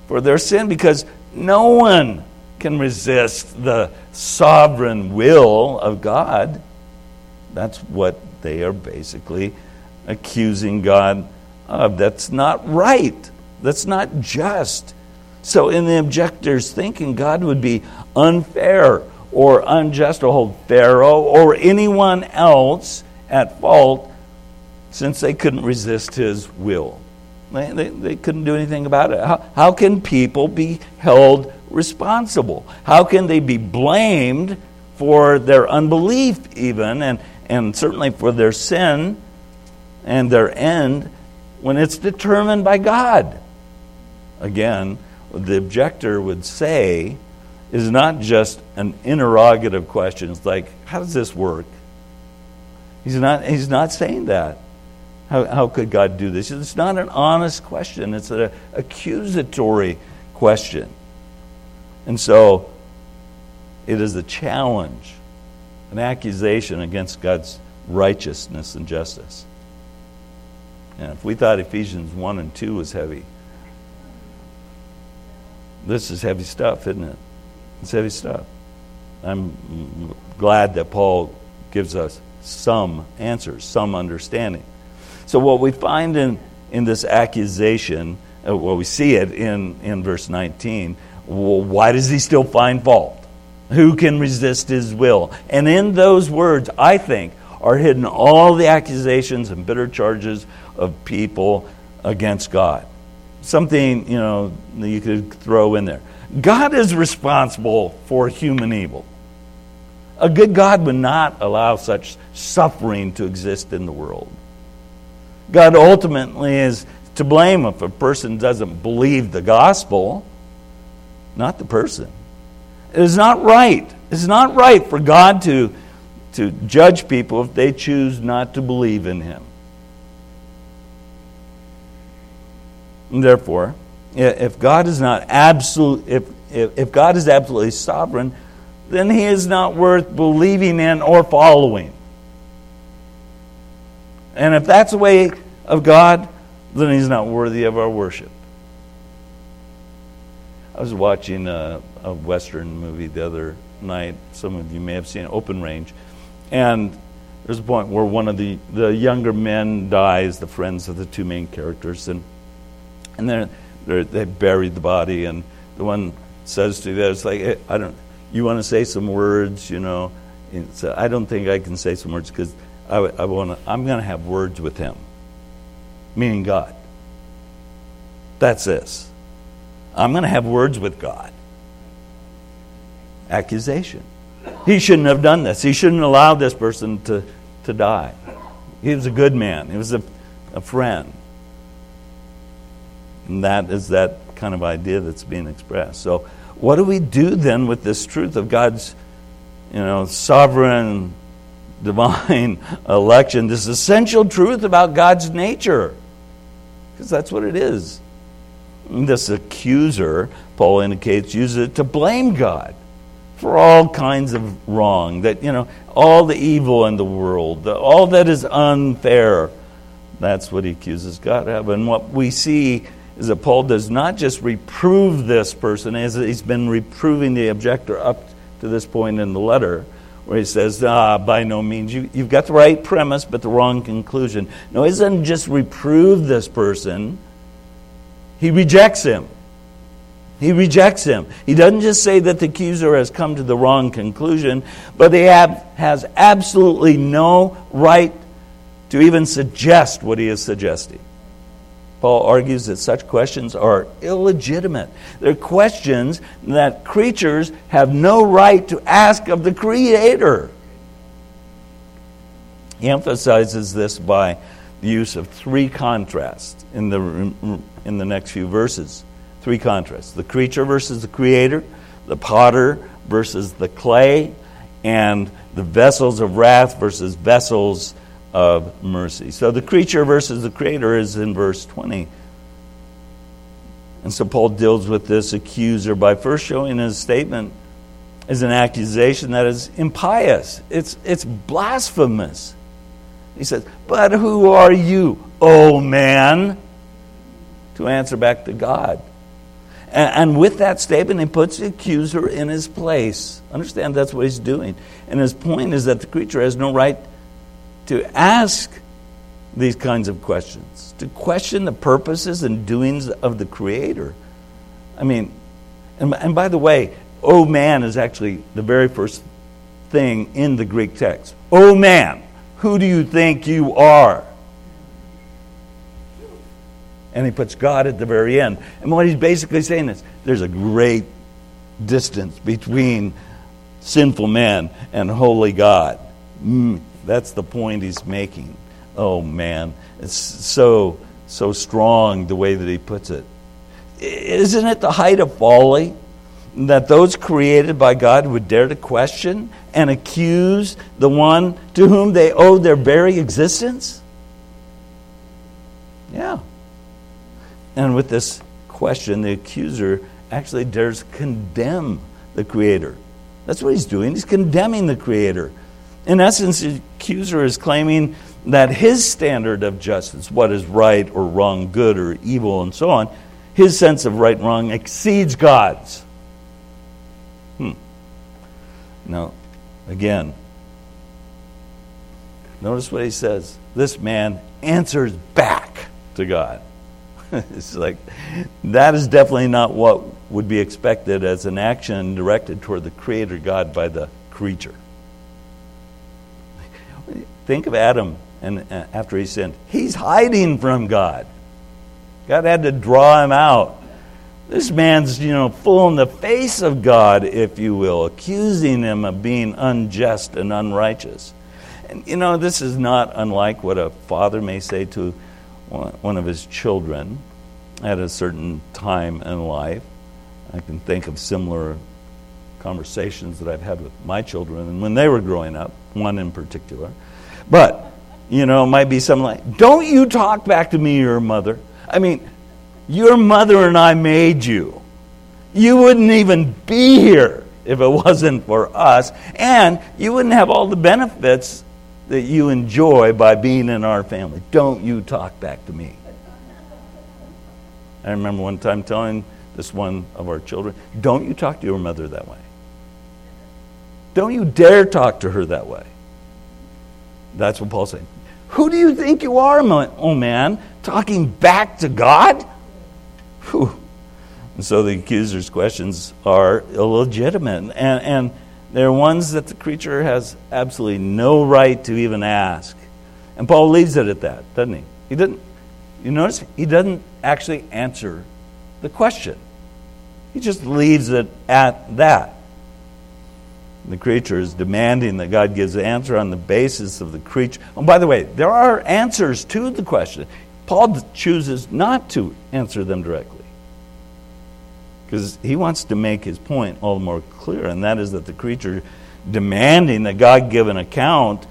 Speaker 1: for their sin because no one can resist the sovereign will of God. That's what they are basically accusing God of. That's not right. That's not just. So, in the objector's thinking, God would be unfair or unjust to hold Pharaoh or anyone else at fault since they couldn't resist his will. They, they, they couldn't do anything about it. How, how can people be held responsible? How can they be blamed for their unbelief, even, and, and certainly for their sin and their end when it's determined by God? Again, the objector would say is not just an interrogative question. It's like, how does this work? He's not, he's not saying that. How, how could God do this? It's not an honest question, it's an accusatory question. And so it is a challenge, an accusation against God's righteousness and justice. And if we thought Ephesians 1 and 2 was heavy, this is heavy stuff, isn't it? It's heavy stuff. I'm glad that Paul gives us some answers, some understanding. So, what we find in, in this accusation, uh, well, we see it in, in verse 19. Well, why does he still find fault? Who can resist his will? And in those words, I think, are hidden all the accusations and bitter charges of people against God something, you know, that you could throw in there. God is responsible for human evil. A good God would not allow such suffering to exist in the world. God ultimately is to blame if a person doesn't believe the gospel, not the person. It is not right. It's not right for God to, to judge people if they choose not to believe in Him. Therefore, if God is not absolute, if, if, if God is absolutely sovereign, then he is not worth believing in or following. And if that's the way of God, then he's not worthy of our worship. I was watching a, a Western movie the other night. Some of you may have seen Open Range. And there's a point where one of the, the younger men dies, the friends of the two main characters. And and then they buried the body, and the one says to the other, "It's like hey, I don't. You want to say some words, you know?" And so I don't think I can say some words because I, I want. I'm going to have words with him, meaning God. That's this I'm going to have words with God. Accusation. He shouldn't have done this. He shouldn't allow this person to, to die. He was a good man, he was a, a friend. And that is that kind of idea that's being expressed. So, what do we do then with this truth of God's, you know, sovereign, divine election? This essential truth about God's nature, because that's what it is. This accuser, Paul indicates, uses it to blame God for all kinds of wrong, that, you know, all the evil in the world, all that is unfair. That's what he accuses God of. And what we see is that Paul does not just reprove this person, as he's been reproving the objector up to this point in the letter, where he says, ah, by no means, you, you've got the right premise, but the wrong conclusion. No, he doesn't just reprove this person, he rejects him. He rejects him. He doesn't just say that the accuser has come to the wrong conclusion, but he have, has absolutely no right to even suggest what he is suggesting. Paul argues that such questions are illegitimate. They're questions that creatures have no right to ask of the Creator. He emphasizes this by the use of three contrasts in the, in the next few verses. Three contrasts the creature versus the Creator, the potter versus the clay, and the vessels of wrath versus vessels of mercy. So the creature versus the creator is in verse 20. And so Paul deals with this accuser by first showing his statement as an accusation that is impious. It's, it's blasphemous. He says, But who are you, O man, to answer back to God? And, and with that statement, he puts the accuser in his place. Understand that's what he's doing. And his point is that the creature has no right to ask these kinds of questions, to question the purposes and doings of the Creator. I mean, and, and by the way, oh man is actually the very first thing in the Greek text. Oh man, who do you think you are? And he puts God at the very end. And what he's basically saying is there's a great distance between sinful man and holy God. Mm. That's the point he's making. Oh man, it's so so strong the way that he puts it. Isn't it the height of folly that those created by God would dare to question and accuse the one to whom they owe their very existence? Yeah. And with this question, the accuser actually dares condemn the Creator. That's what he's doing. He's condemning the Creator. In essence, the accuser is claiming that his standard of justice, what is right or wrong, good or evil, and so on, his sense of right and wrong exceeds God's. Hmm. Now, again, notice what he says. This man answers back to God. it's like, that is definitely not what would be expected as an action directed toward the Creator God by the creature. Think of Adam and uh, after he sinned. He's hiding from God. God had to draw him out. This man's, you know, full in the face of God, if you will, accusing him of being unjust and unrighteous. And, you know, this is not unlike what a father may say to one of his children at a certain time in life. I can think of similar conversations that I've had with my children and when they were growing up, one in particular. But, you know, it might be something like, Don't you talk back to me, your mother. I mean, your mother and I made you. You wouldn't even be here if it wasn't for us. And you wouldn't have all the benefits that you enjoy by being in our family. Don't you talk back to me. I remember one time telling this one of our children, Don't you talk to your mother that way. Don't you dare talk to her that way. That's what Paul's saying. Who do you think you are, oh man, talking back to God? Whew. And so the accuser's questions are illegitimate. And, and they're ones that the creature has absolutely no right to even ask. And Paul leaves it at that, doesn't he? He didn't, You notice he doesn't actually answer the question, he just leaves it at that. The creature is demanding that God gives an answer on the basis of the creature. And oh, by the way, there are answers to the question. Paul chooses not to answer them directly because he wants to make his point all the more clear, and that is that the creature demanding that God give an account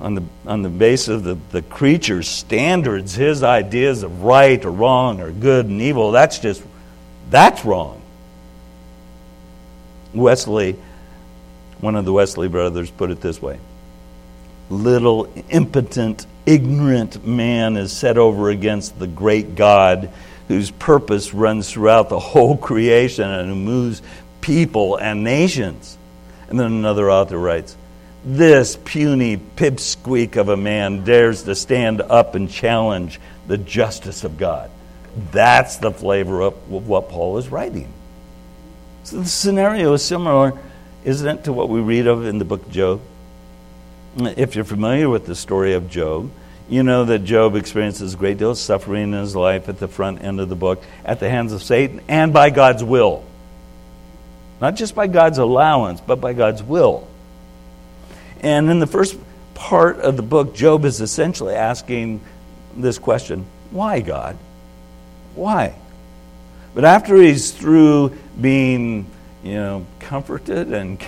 Speaker 1: on the, on the basis of the, the creature's standards, his ideas of right or wrong or good and evil, that's just, that's wrong. Wesley, one of the Wesley brothers, put it this way Little, impotent, ignorant man is set over against the great God whose purpose runs throughout the whole creation and who moves people and nations. And then another author writes, This puny pipsqueak of a man dares to stand up and challenge the justice of God. That's the flavor of what Paul is writing. So the scenario is similar, isn't it, to what we read of in the book Job? If you're familiar with the story of Job, you know that Job experiences a great deal of suffering in his life at the front end of the book at the hands of Satan and by God's will. Not just by God's allowance, but by God's will. And in the first part of the book, Job is essentially asking this question Why, God? Why? But after he's through being, you know, comforted and,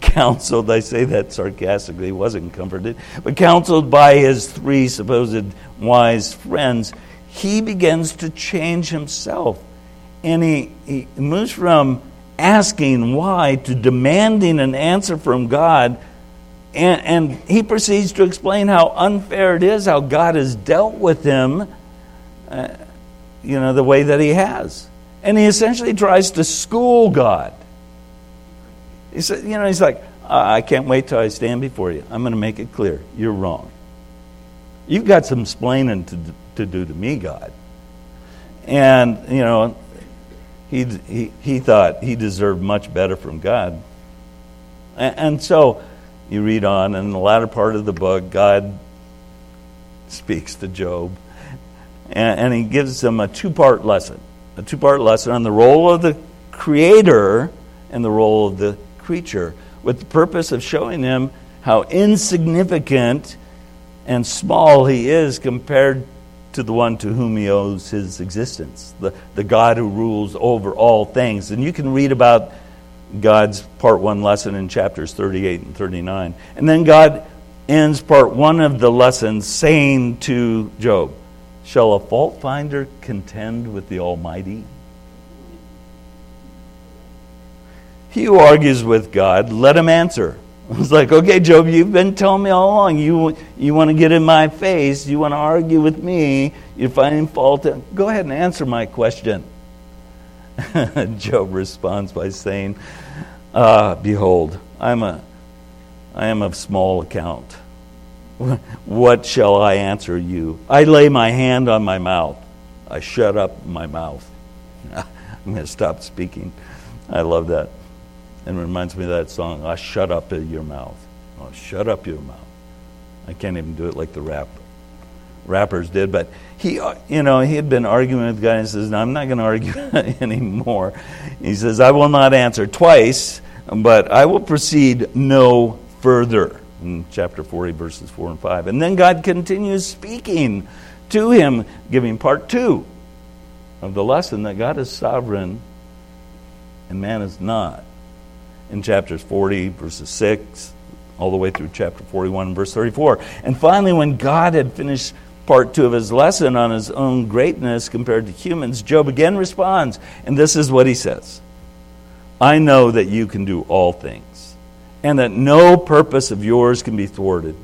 Speaker 1: counseled, I say that sarcastically, he wasn't comforted, but counseled by his three supposed wise friends, he begins to change himself. And he, he moves from asking why to demanding an answer from God. And, and he proceeds to explain how unfair it is, how God has dealt with him, uh, you know, the way that he has. And he essentially tries to school God. He said, you know, he's like, I can't wait till I stand before you. I'm going to make it clear. You're wrong. You've got some explaining to, to do to me, God. And, you know, he, he, he thought he deserved much better from God. And, and so you read on, and in the latter part of the book, God speaks to Job, and, and he gives him a two part lesson a two part lesson on the role of the creator and the role of the creature, with the purpose of showing him how insignificant and small he is compared to the one to whom he owes his existence, the, the God who rules over all things. And you can read about God's part one lesson in chapters 38 and 39. And then God ends part one of the lessons saying to Job, Shall a fault finder contend with the Almighty? He who argues with God, let him answer. It's like, okay, Job, you've been telling me all along. You, you want to get in my face. You want to argue with me. You're finding fault. Go ahead and answer my question. Job responds by saying, ah, Behold, I'm a, I am of small account. What shall I answer you? I lay my hand on my mouth. I shut up my mouth. I'm going to stop speaking. I love that. And it reminds me of that song, I shut up your mouth. Oh, shut up your mouth. I can't even do it like the rap rappers did, but he, uh, you know, he had been arguing with the guy and says, no, I'm not going to argue anymore. He says, I will not answer twice, but I will proceed no further. In chapter 40, verses 4 and 5. And then God continues speaking to him, giving part two of the lesson that God is sovereign and man is not in chapters 40, verses 6, all the way through chapter 41, verse 34. And finally, when God had finished part two of his lesson on his own greatness compared to humans, Job again responds, and this is what he says I know that you can do all things, and that no purpose of yours can be thwarted.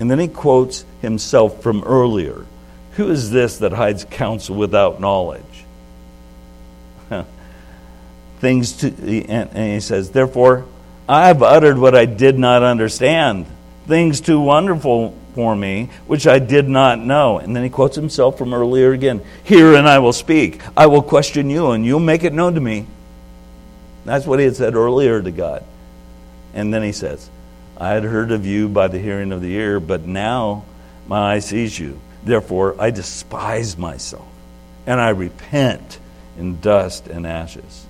Speaker 1: And then he quotes himself from earlier Who is this that hides counsel without knowledge? things to, and, he says, Therefore, I have uttered what I did not understand, things too wonderful for me, which I did not know. And then he quotes himself from earlier again Hear and I will speak. I will question you, and you'll make it known to me. That's what he had said earlier to God. And then he says, I had heard of you by the hearing of the ear, but now my eye sees you. Therefore, I despise myself, and I repent in dust and ashes.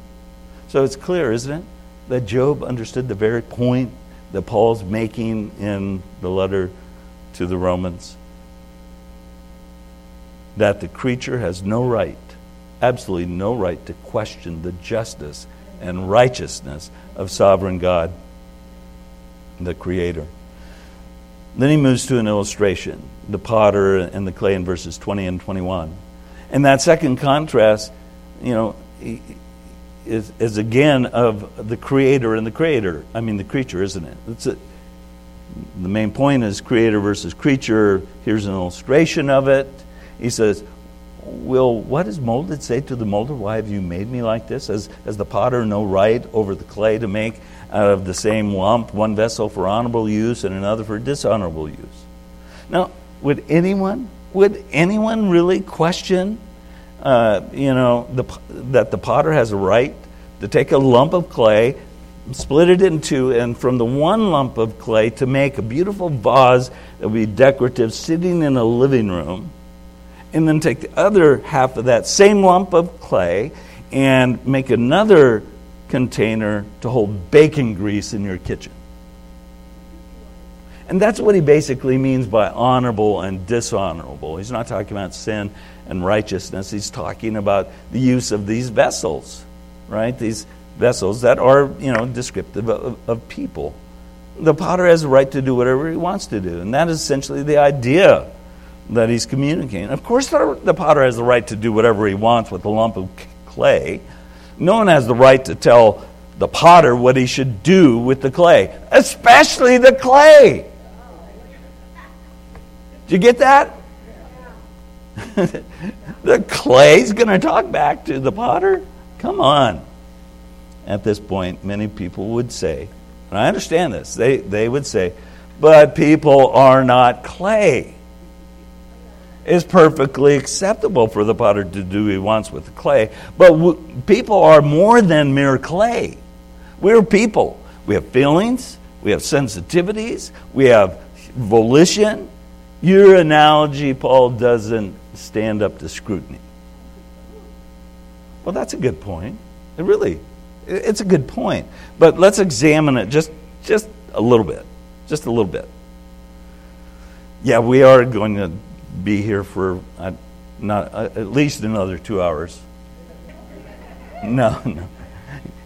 Speaker 1: So it's clear, isn't it, that Job understood the very point that Paul's making in the letter to the Romans that the creature has no right, absolutely no right, to question the justice and righteousness of sovereign God, the Creator. Then he moves to an illustration the potter and the clay in verses 20 and 21. And that second contrast, you know, is, is again of the creator and the creator. I mean, the creature, isn't it? The main point is creator versus creature. Here's an illustration of it. He says, Will what is molded say to the molder, Why have you made me like this? Has, has the potter no right over the clay to make out of the same lump one vessel for honorable use and another for dishonorable use? Now, would anyone, would anyone really question uh, you know, the, that the potter has a right to take a lump of clay, split it in two, and from the one lump of clay to make a beautiful vase that would be decorative sitting in a living room, and then take the other half of that same lump of clay and make another container to hold bacon grease in your kitchen. And that's what he basically means by honorable and dishonorable. He's not talking about sin and righteousness. He's talking about the use of these vessels, right? These vessels that are, you know, descriptive of, of people. The potter has a right to do whatever he wants to do, and that is essentially the idea that he's communicating. Of course, the potter has the right to do whatever he wants with a lump of clay. No one has the right to tell the potter what he should do with the clay, especially the clay. Do you get that? the clay's going to talk back to the potter? Come on. At this point, many people would say, and I understand this, they, they would say, but people are not clay. It's perfectly acceptable for the potter to do what he wants with the clay, but w- people are more than mere clay. We're people. We have feelings, we have sensitivities, we have volition. Your analogy, Paul, doesn't stand up to scrutiny. Well, that's a good point. It really, it's a good point. But let's examine it just, just a little bit. Just a little bit. Yeah, we are going to be here for uh, not uh, at least another two hours. No, no.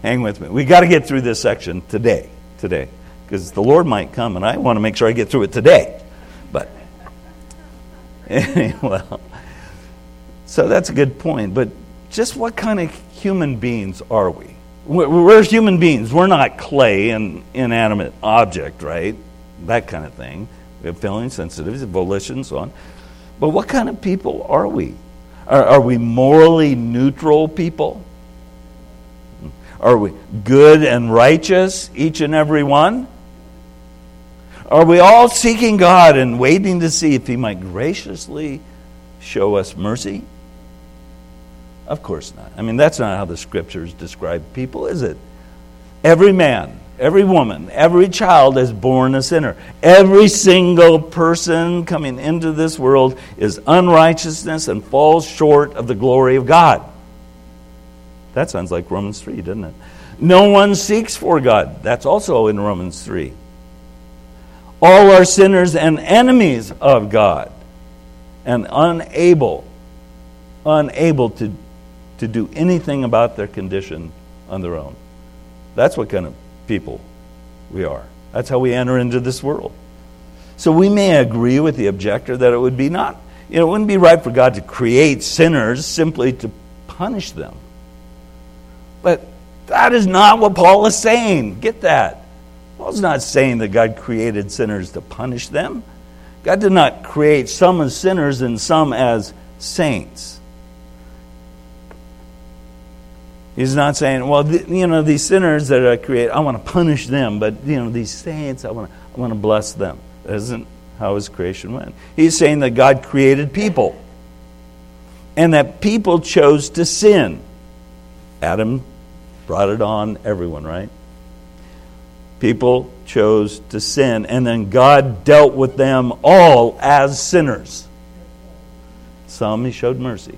Speaker 1: Hang with me. We got to get through this section today. Today, because the Lord might come, and I want to make sure I get through it today. But anyway, well, so that's a good point. But just what kind of human beings are we? We're human beings. We're not clay, and inanimate object, right? That kind of thing. We have feelings, sensitivities, volition, so on. But what kind of people are we? Are, are we morally neutral people? Are we good and righteous, each and every one? Are we all seeking God and waiting to see if He might graciously show us mercy? Of course not. I mean, that's not how the scriptures describe people, is it? Every man, every woman, every child is born a sinner. Every single person coming into this world is unrighteousness and falls short of the glory of God. That sounds like Romans 3, doesn't it? No one seeks for God. That's also in Romans 3. All are sinners and enemies of God and unable, unable to to do anything about their condition on their own. That's what kind of people we are. That's how we enter into this world. So we may agree with the objector that it would be not, you know, it wouldn't be right for God to create sinners simply to punish them. But that is not what Paul is saying. Get that. Paul's not saying that God created sinners to punish them. God did not create some as sinners and some as saints. He's not saying, well, you know, these sinners that I create, I want to punish them, but, you know, these saints, I want to, I want to bless them. That isn't how his creation went. He's saying that God created people and that people chose to sin. Adam brought it on everyone, right? People chose to sin, and then God dealt with them all as sinners. Some he showed mercy,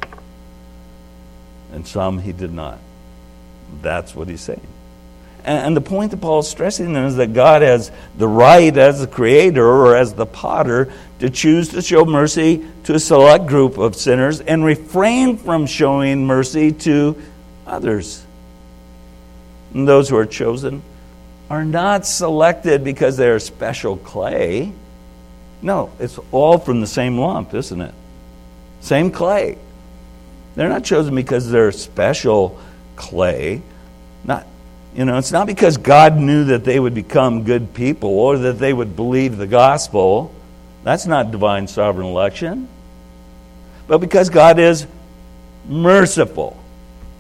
Speaker 1: and some he did not. That's what he's saying. And the point that Paul is stressing is that God has the right, as the creator or as the potter, to choose to show mercy to a select group of sinners and refrain from showing mercy to others. And those who are chosen are not selected because they are special clay. No, it's all from the same lump, isn't it? Same clay. They're not chosen because they're special clay. Not you know, it's not because God knew that they would become good people or that they would believe the gospel. That's not divine sovereign election. But because God is merciful.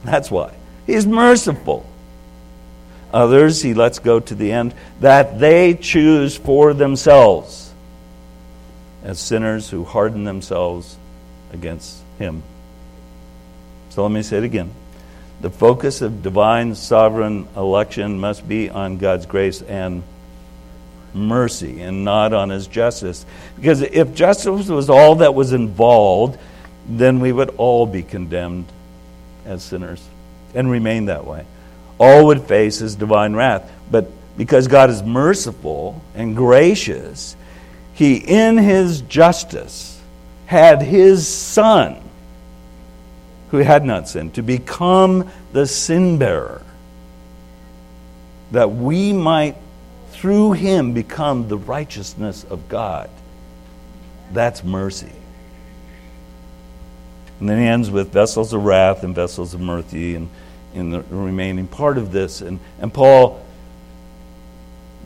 Speaker 1: That's why. He's merciful. Others, he lets go to the end, that they choose for themselves as sinners who harden themselves against him. So let me say it again. The focus of divine sovereign election must be on God's grace and mercy and not on his justice. Because if justice was all that was involved, then we would all be condemned as sinners and remain that way. All would face his divine wrath. But because God is merciful and gracious, he, in his justice, had his son who had not sinned, to become the sin bearer, that we might, through him, become the righteousness of God. That's mercy. And then he ends with vessels of wrath and vessels of mercy and in the remaining part of this. And, and Paul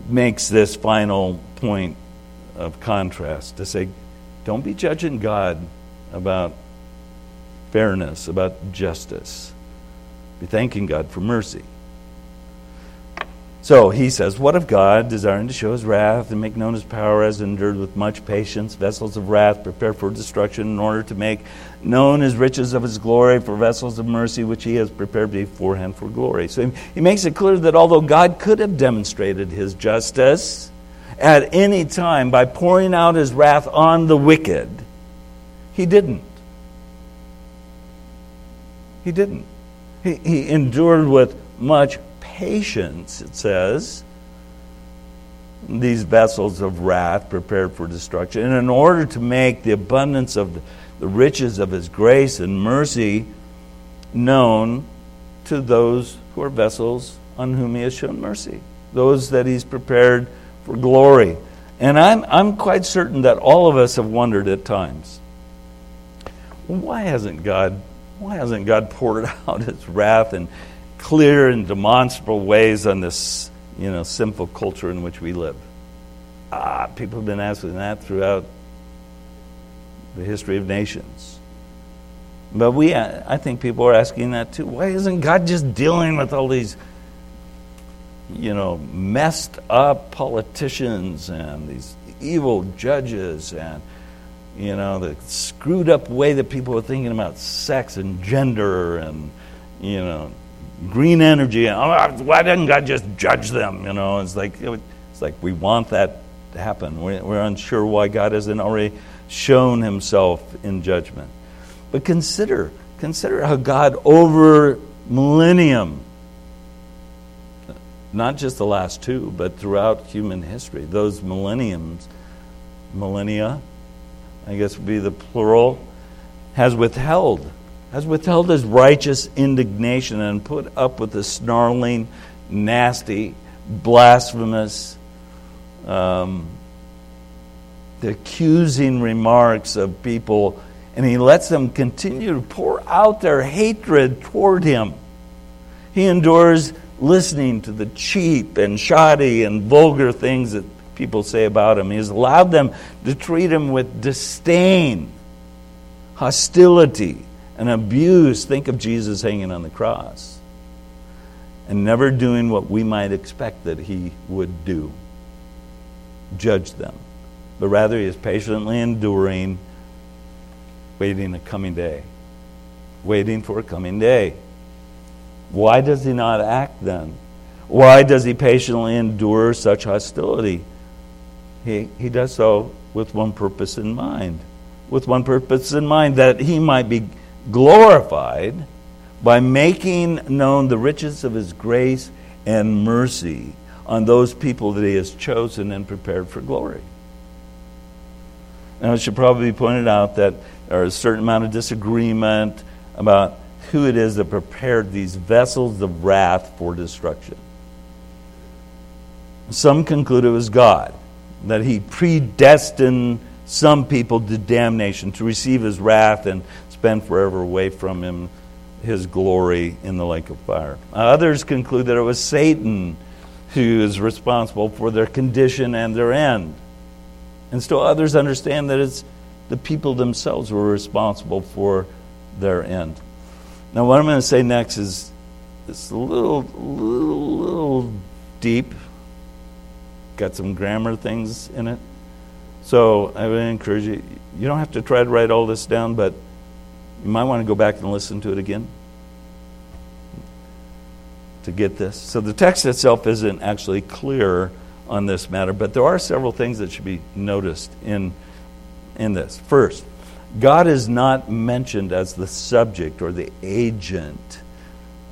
Speaker 1: makes this final point of contrast to say, don't be judging God about fairness, about justice. Be thanking God for mercy. So he says, What if God, desiring to show his wrath and make known his power, has endured with much patience vessels of wrath prepared for destruction in order to make known his riches of his glory for vessels of mercy which he has prepared beforehand for glory? So he makes it clear that although God could have demonstrated his justice at any time by pouring out his wrath on the wicked, he didn't. He didn't. He, he endured with much patience, it says, these vessels of wrath prepared for destruction. And in order to make the abundance of the riches of his grace and mercy known to those who are vessels on whom he has shown mercy, those that he's prepared for glory. And I'm, I'm quite certain that all of us have wondered at times why hasn't God why hasn't God poured out his wrath in clear and demonstrable ways on this, you know, sinful culture in which we live? Ah, people have been asking that throughout the history of nations. But we, I think people are asking that too. Why isn't God just dealing with all these, you know, messed up politicians and these evil judges and you know, the screwed up way that people are thinking about sex and gender and, you know, green energy. Oh, why didn't God just judge them? You know, it's like, it's like we want that to happen. We're, we're unsure why God hasn't already shown himself in judgment. But consider, consider how God over millennium, not just the last two, but throughout human history, those millenniums, millennia, I guess would be the plural, has withheld, has withheld his righteous indignation and put up with the snarling, nasty, blasphemous, um, the accusing remarks of people, and he lets them continue to pour out their hatred toward him. He endures listening to the cheap and shoddy and vulgar things that people say about him. He's allowed them to treat him with disdain, hostility, and abuse. Think of Jesus hanging on the cross and never doing what we might expect that he would do judge them. But rather, he is patiently enduring, waiting a coming day. Waiting for a coming day. Why does he not act then? Why does he patiently endure such hostility? He, he does so with one purpose in mind with one purpose in mind that he might be glorified by making known the riches of his grace and mercy on those people that he has chosen and prepared for glory. Now, it should probably be pointed out that there is a certain amount of disagreement about who it is that prepared these vessels of wrath for destruction. Some conclude it was God, that he predestined some people to damnation, to receive his wrath and spend forever away from him his glory in the lake of fire. Uh, others conclude that it was Satan who is responsible for their condition and their end. And still others understand that it's the people themselves who are responsible for their end. Now, what I'm going to say next is it's a little, little, little deep. Got some grammar things in it. So I would encourage you, you don't have to try to write all this down, but you might want to go back and listen to it again to get this. So the text itself isn't actually clear on this matter, but there are several things that should be noticed in, in this. First, God is not mentioned as the subject or the agent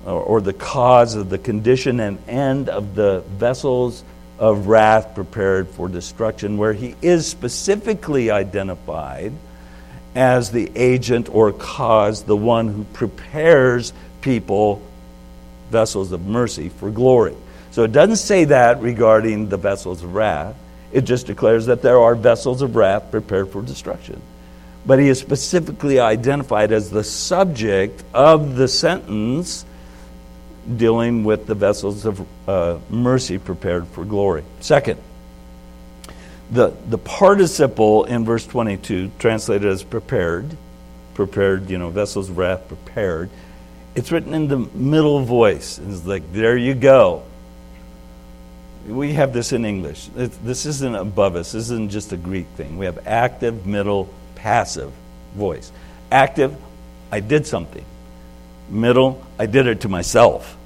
Speaker 1: or, or the cause of the condition and end of the vessels of wrath prepared for destruction, where he is specifically identified as the agent or cause, the one who prepares people, vessels of mercy, for glory. So it doesn't say that regarding the vessels of wrath. It just declares that there are vessels of wrath prepared for destruction. But he is specifically identified as the subject of the sentence dealing with the vessels of uh, mercy prepared for glory. Second, the, the participle in verse 22, translated as prepared, prepared, you know, vessels of wrath prepared, it's written in the middle voice. It's like, there you go. We have this in English. this isn't above us. This isn't just a Greek thing. We have active, middle, passive voice. Active, I did something. Middle, I did it to myself.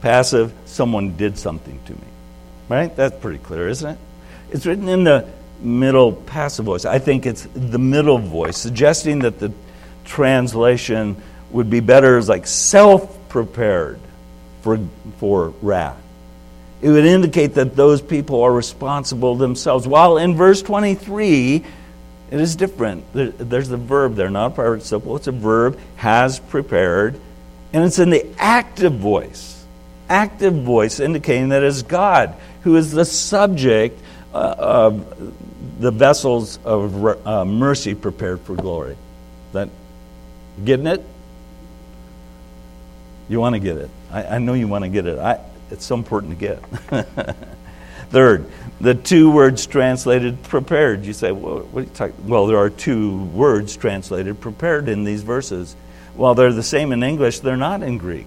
Speaker 1: Passive, someone did something to me. Right? That's pretty clear, isn't it? It's written in the middle passive voice. I think it's the middle voice, suggesting that the translation would be better as like self prepared for, for wrath. It would indicate that those people are responsible themselves. While in verse 23, it is different. there's the verb there, not a participle. It's a verb, has prepared, and it's in the active voice. Active voice indicating that it's God who is the subject uh, of the vessels of uh, mercy prepared for glory. That getting it? You want to get it. I, I know you want to get it. I, it's so important to get. Third, the two words translated prepared. You say, well, what are you talking? Well, there are two words translated prepared in these verses. While they're the same in English, they're not in Greek.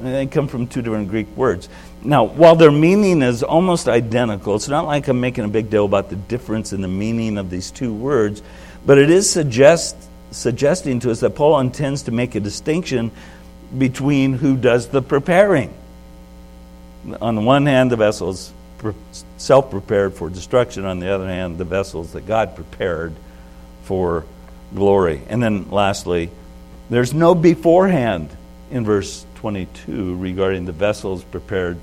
Speaker 1: They come from two different Greek words. Now, while their meaning is almost identical, it's not like I'm making a big deal about the difference in the meaning of these two words, but it is suggest, suggesting to us that Paul intends to make a distinction between who does the preparing. On the one hand, the vessels self prepared for destruction, on the other hand, the vessels that God prepared for glory. And then lastly, there's no beforehand in verse 22 regarding the vessels prepared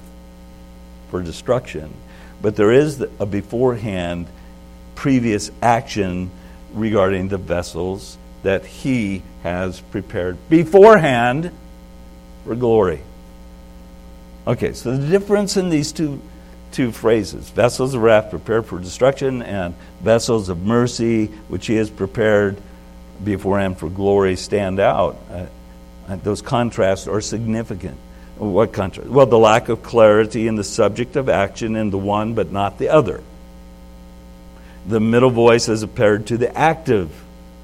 Speaker 1: for destruction. But there is a beforehand previous action regarding the vessels that he has prepared beforehand for glory. Okay, so the difference in these two, two phrases vessels of wrath prepared for destruction, and vessels of mercy, which he has prepared beforehand for glory, stand out. Uh, those contrasts are significant. What contrast? Well, the lack of clarity in the subject of action in the one but not the other. The middle voice is compared to the active,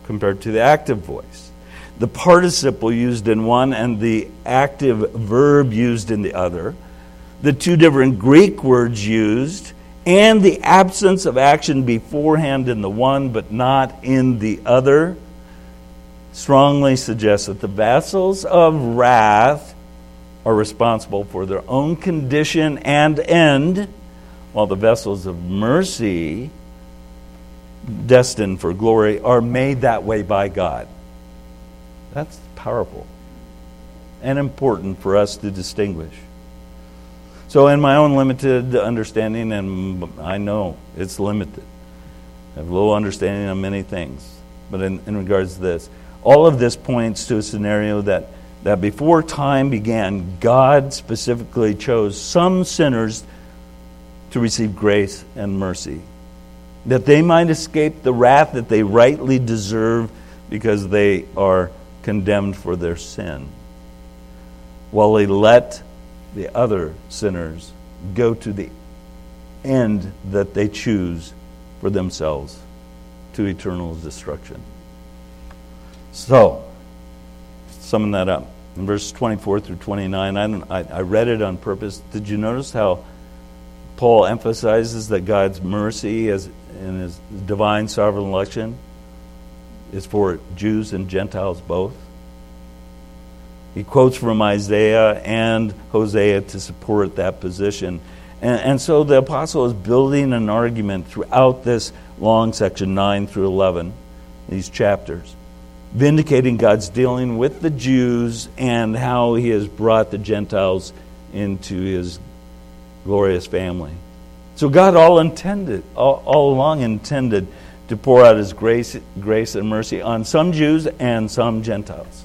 Speaker 1: compared to the active voice. The participle used in one and the active verb used in the other. The two different Greek words used, and the absence of action beforehand in the one but not in the other strongly suggests that the vessels of wrath are responsible for their own condition and end, while the vessels of mercy destined for glory are made that way by God. That's powerful and important for us to distinguish. So, in my own limited understanding, and I know it's limited, I have low understanding of many things, but in, in regards to this, all of this points to a scenario that, that before time began, God specifically chose some sinners to receive grace and mercy, that they might escape the wrath that they rightly deserve because they are condemned for their sin, while He let the other sinners go to the end that they choose for themselves to eternal destruction. So, summing that up, in verses 24 through 29, I, I, I read it on purpose. Did you notice how Paul emphasizes that God's mercy as in his divine sovereign election is for Jews and Gentiles both? He quotes from Isaiah and Hosea to support that position. And, and, so the apostle is building an argument throughout this long section, 9 through 11, these chapters, vindicating God's dealing with the Jews and how he has brought the Gentiles into his glorious family. So God all intended, all, all along intended to pour out his grace, grace and mercy on some Jews and some Gentiles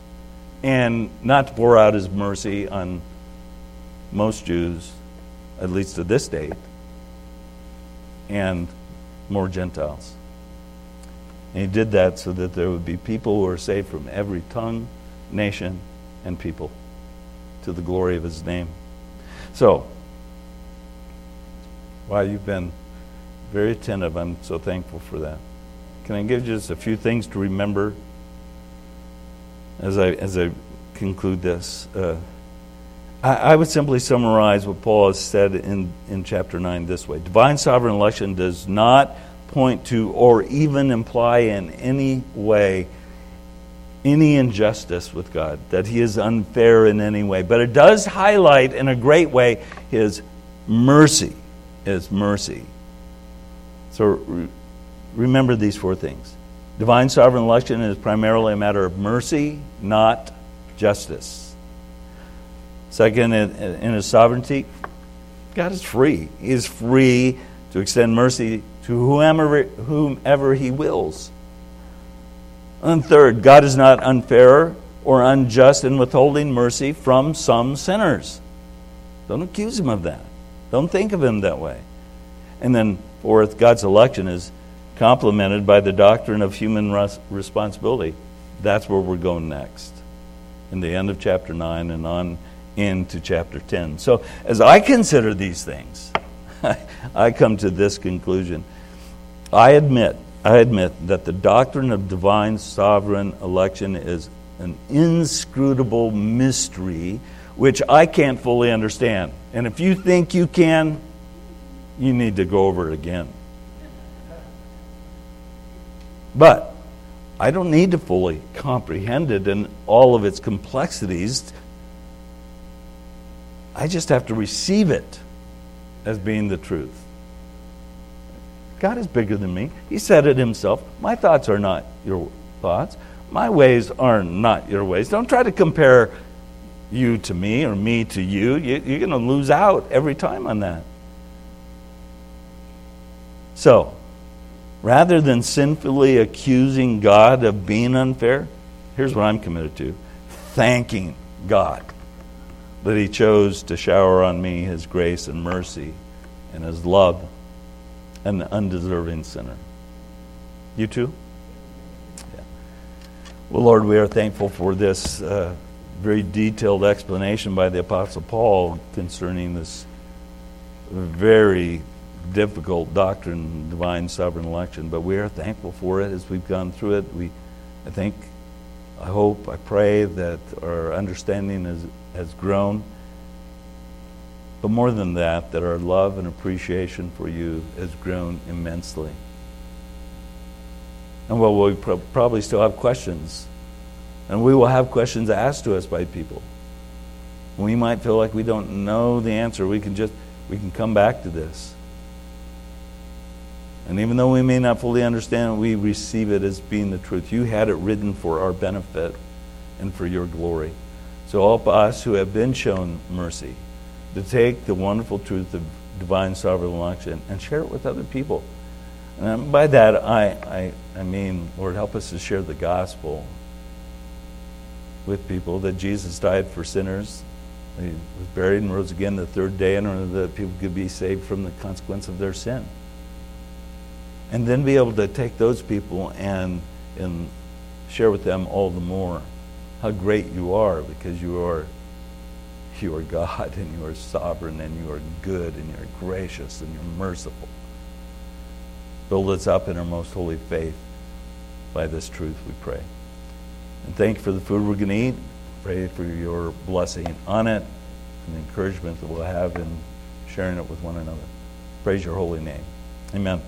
Speaker 1: and not to pour out his mercy on most Jews, at least to this date, and more Gentiles. And he did that so that there would be people who are saved from every tongue, nation, and people to the glory of his name. So, wow, you've been very attentive. I'm so thankful for that. Can I give you just a few things to remember as I, as I conclude this. Uh, I, I, would simply summarize what Paul has said in, in chapter 9 this way Divine sovereign election does not point to or even imply in any way any injustice with God, that he is unfair in any way, but it does highlight in a great way his mercy, his mercy. So re- remember these four things. Divine sovereign election is primarily a matter of mercy, not justice. Second, in, in his sovereignty, God is free. He is free to extend mercy to whomever, whomever he wills. And third, God is not unfair or unjust in withholding mercy from some sinners. Don't accuse him of that. Don't think of him that way. And then, fourth, God's election is complemented by the doctrine of human res- responsibility. That's where we're going next, in the end of chapter 9 and on into chapter 10. So, as I consider these things, I come to this conclusion. I admit, I admit that the doctrine of divine sovereign election is an inscrutable mystery which I can't fully understand. And if you think you can, you need to go over it again. But I don't need to fully comprehend it in all of its complexities. I just have to receive it as being the truth. God is bigger than me. He said it himself. My thoughts are not your thoughts. My ways are not your ways. Don't try to compare you to me or me to you. You're going to lose out every time on that. So, rather than sinfully accusing God of being unfair, here's what I'm committed to thanking God that He chose to shower on me His grace and mercy and His love, an undeserving sinner. You too? Well, Lord, we are thankful for this uh, very detailed explanation by the Apostle Paul concerning this very difficult doctrine, divine sovereign election, but we are thankful for it as we've gone through it. We, I think, I hope, I pray that our understanding has, has grown. But more than that, that our love and appreciation for you has grown immensely. And well, we pro- probably still have questions. And we will have questions asked to us by people. We might feel like we don't know the answer. We can just we can come back to this. And even though we may not fully understand it, we receive it as being the truth. You had it written for our benefit and for your glory. So help us who have been shown mercy to take the wonderful truth of divine sovereign election and share it with other people. And um, by that, I, I, I mean, Lord, help us to share the gospel with people that Jesus died for sinners. He was buried and rose again the third day in order that people could be saved from the consequence of their sin. And then be able to take those people and, and share with them all the more how great you are because you are you are God and you are sovereign and you are good and you're gracious and you're merciful. Build us up in our most holy faith by this truth, we pray. And thank you for the food we're going to eat. Pray for your blessing on it and the encouragement that we'll have in sharing it with one another. Praise your holy name. Amen.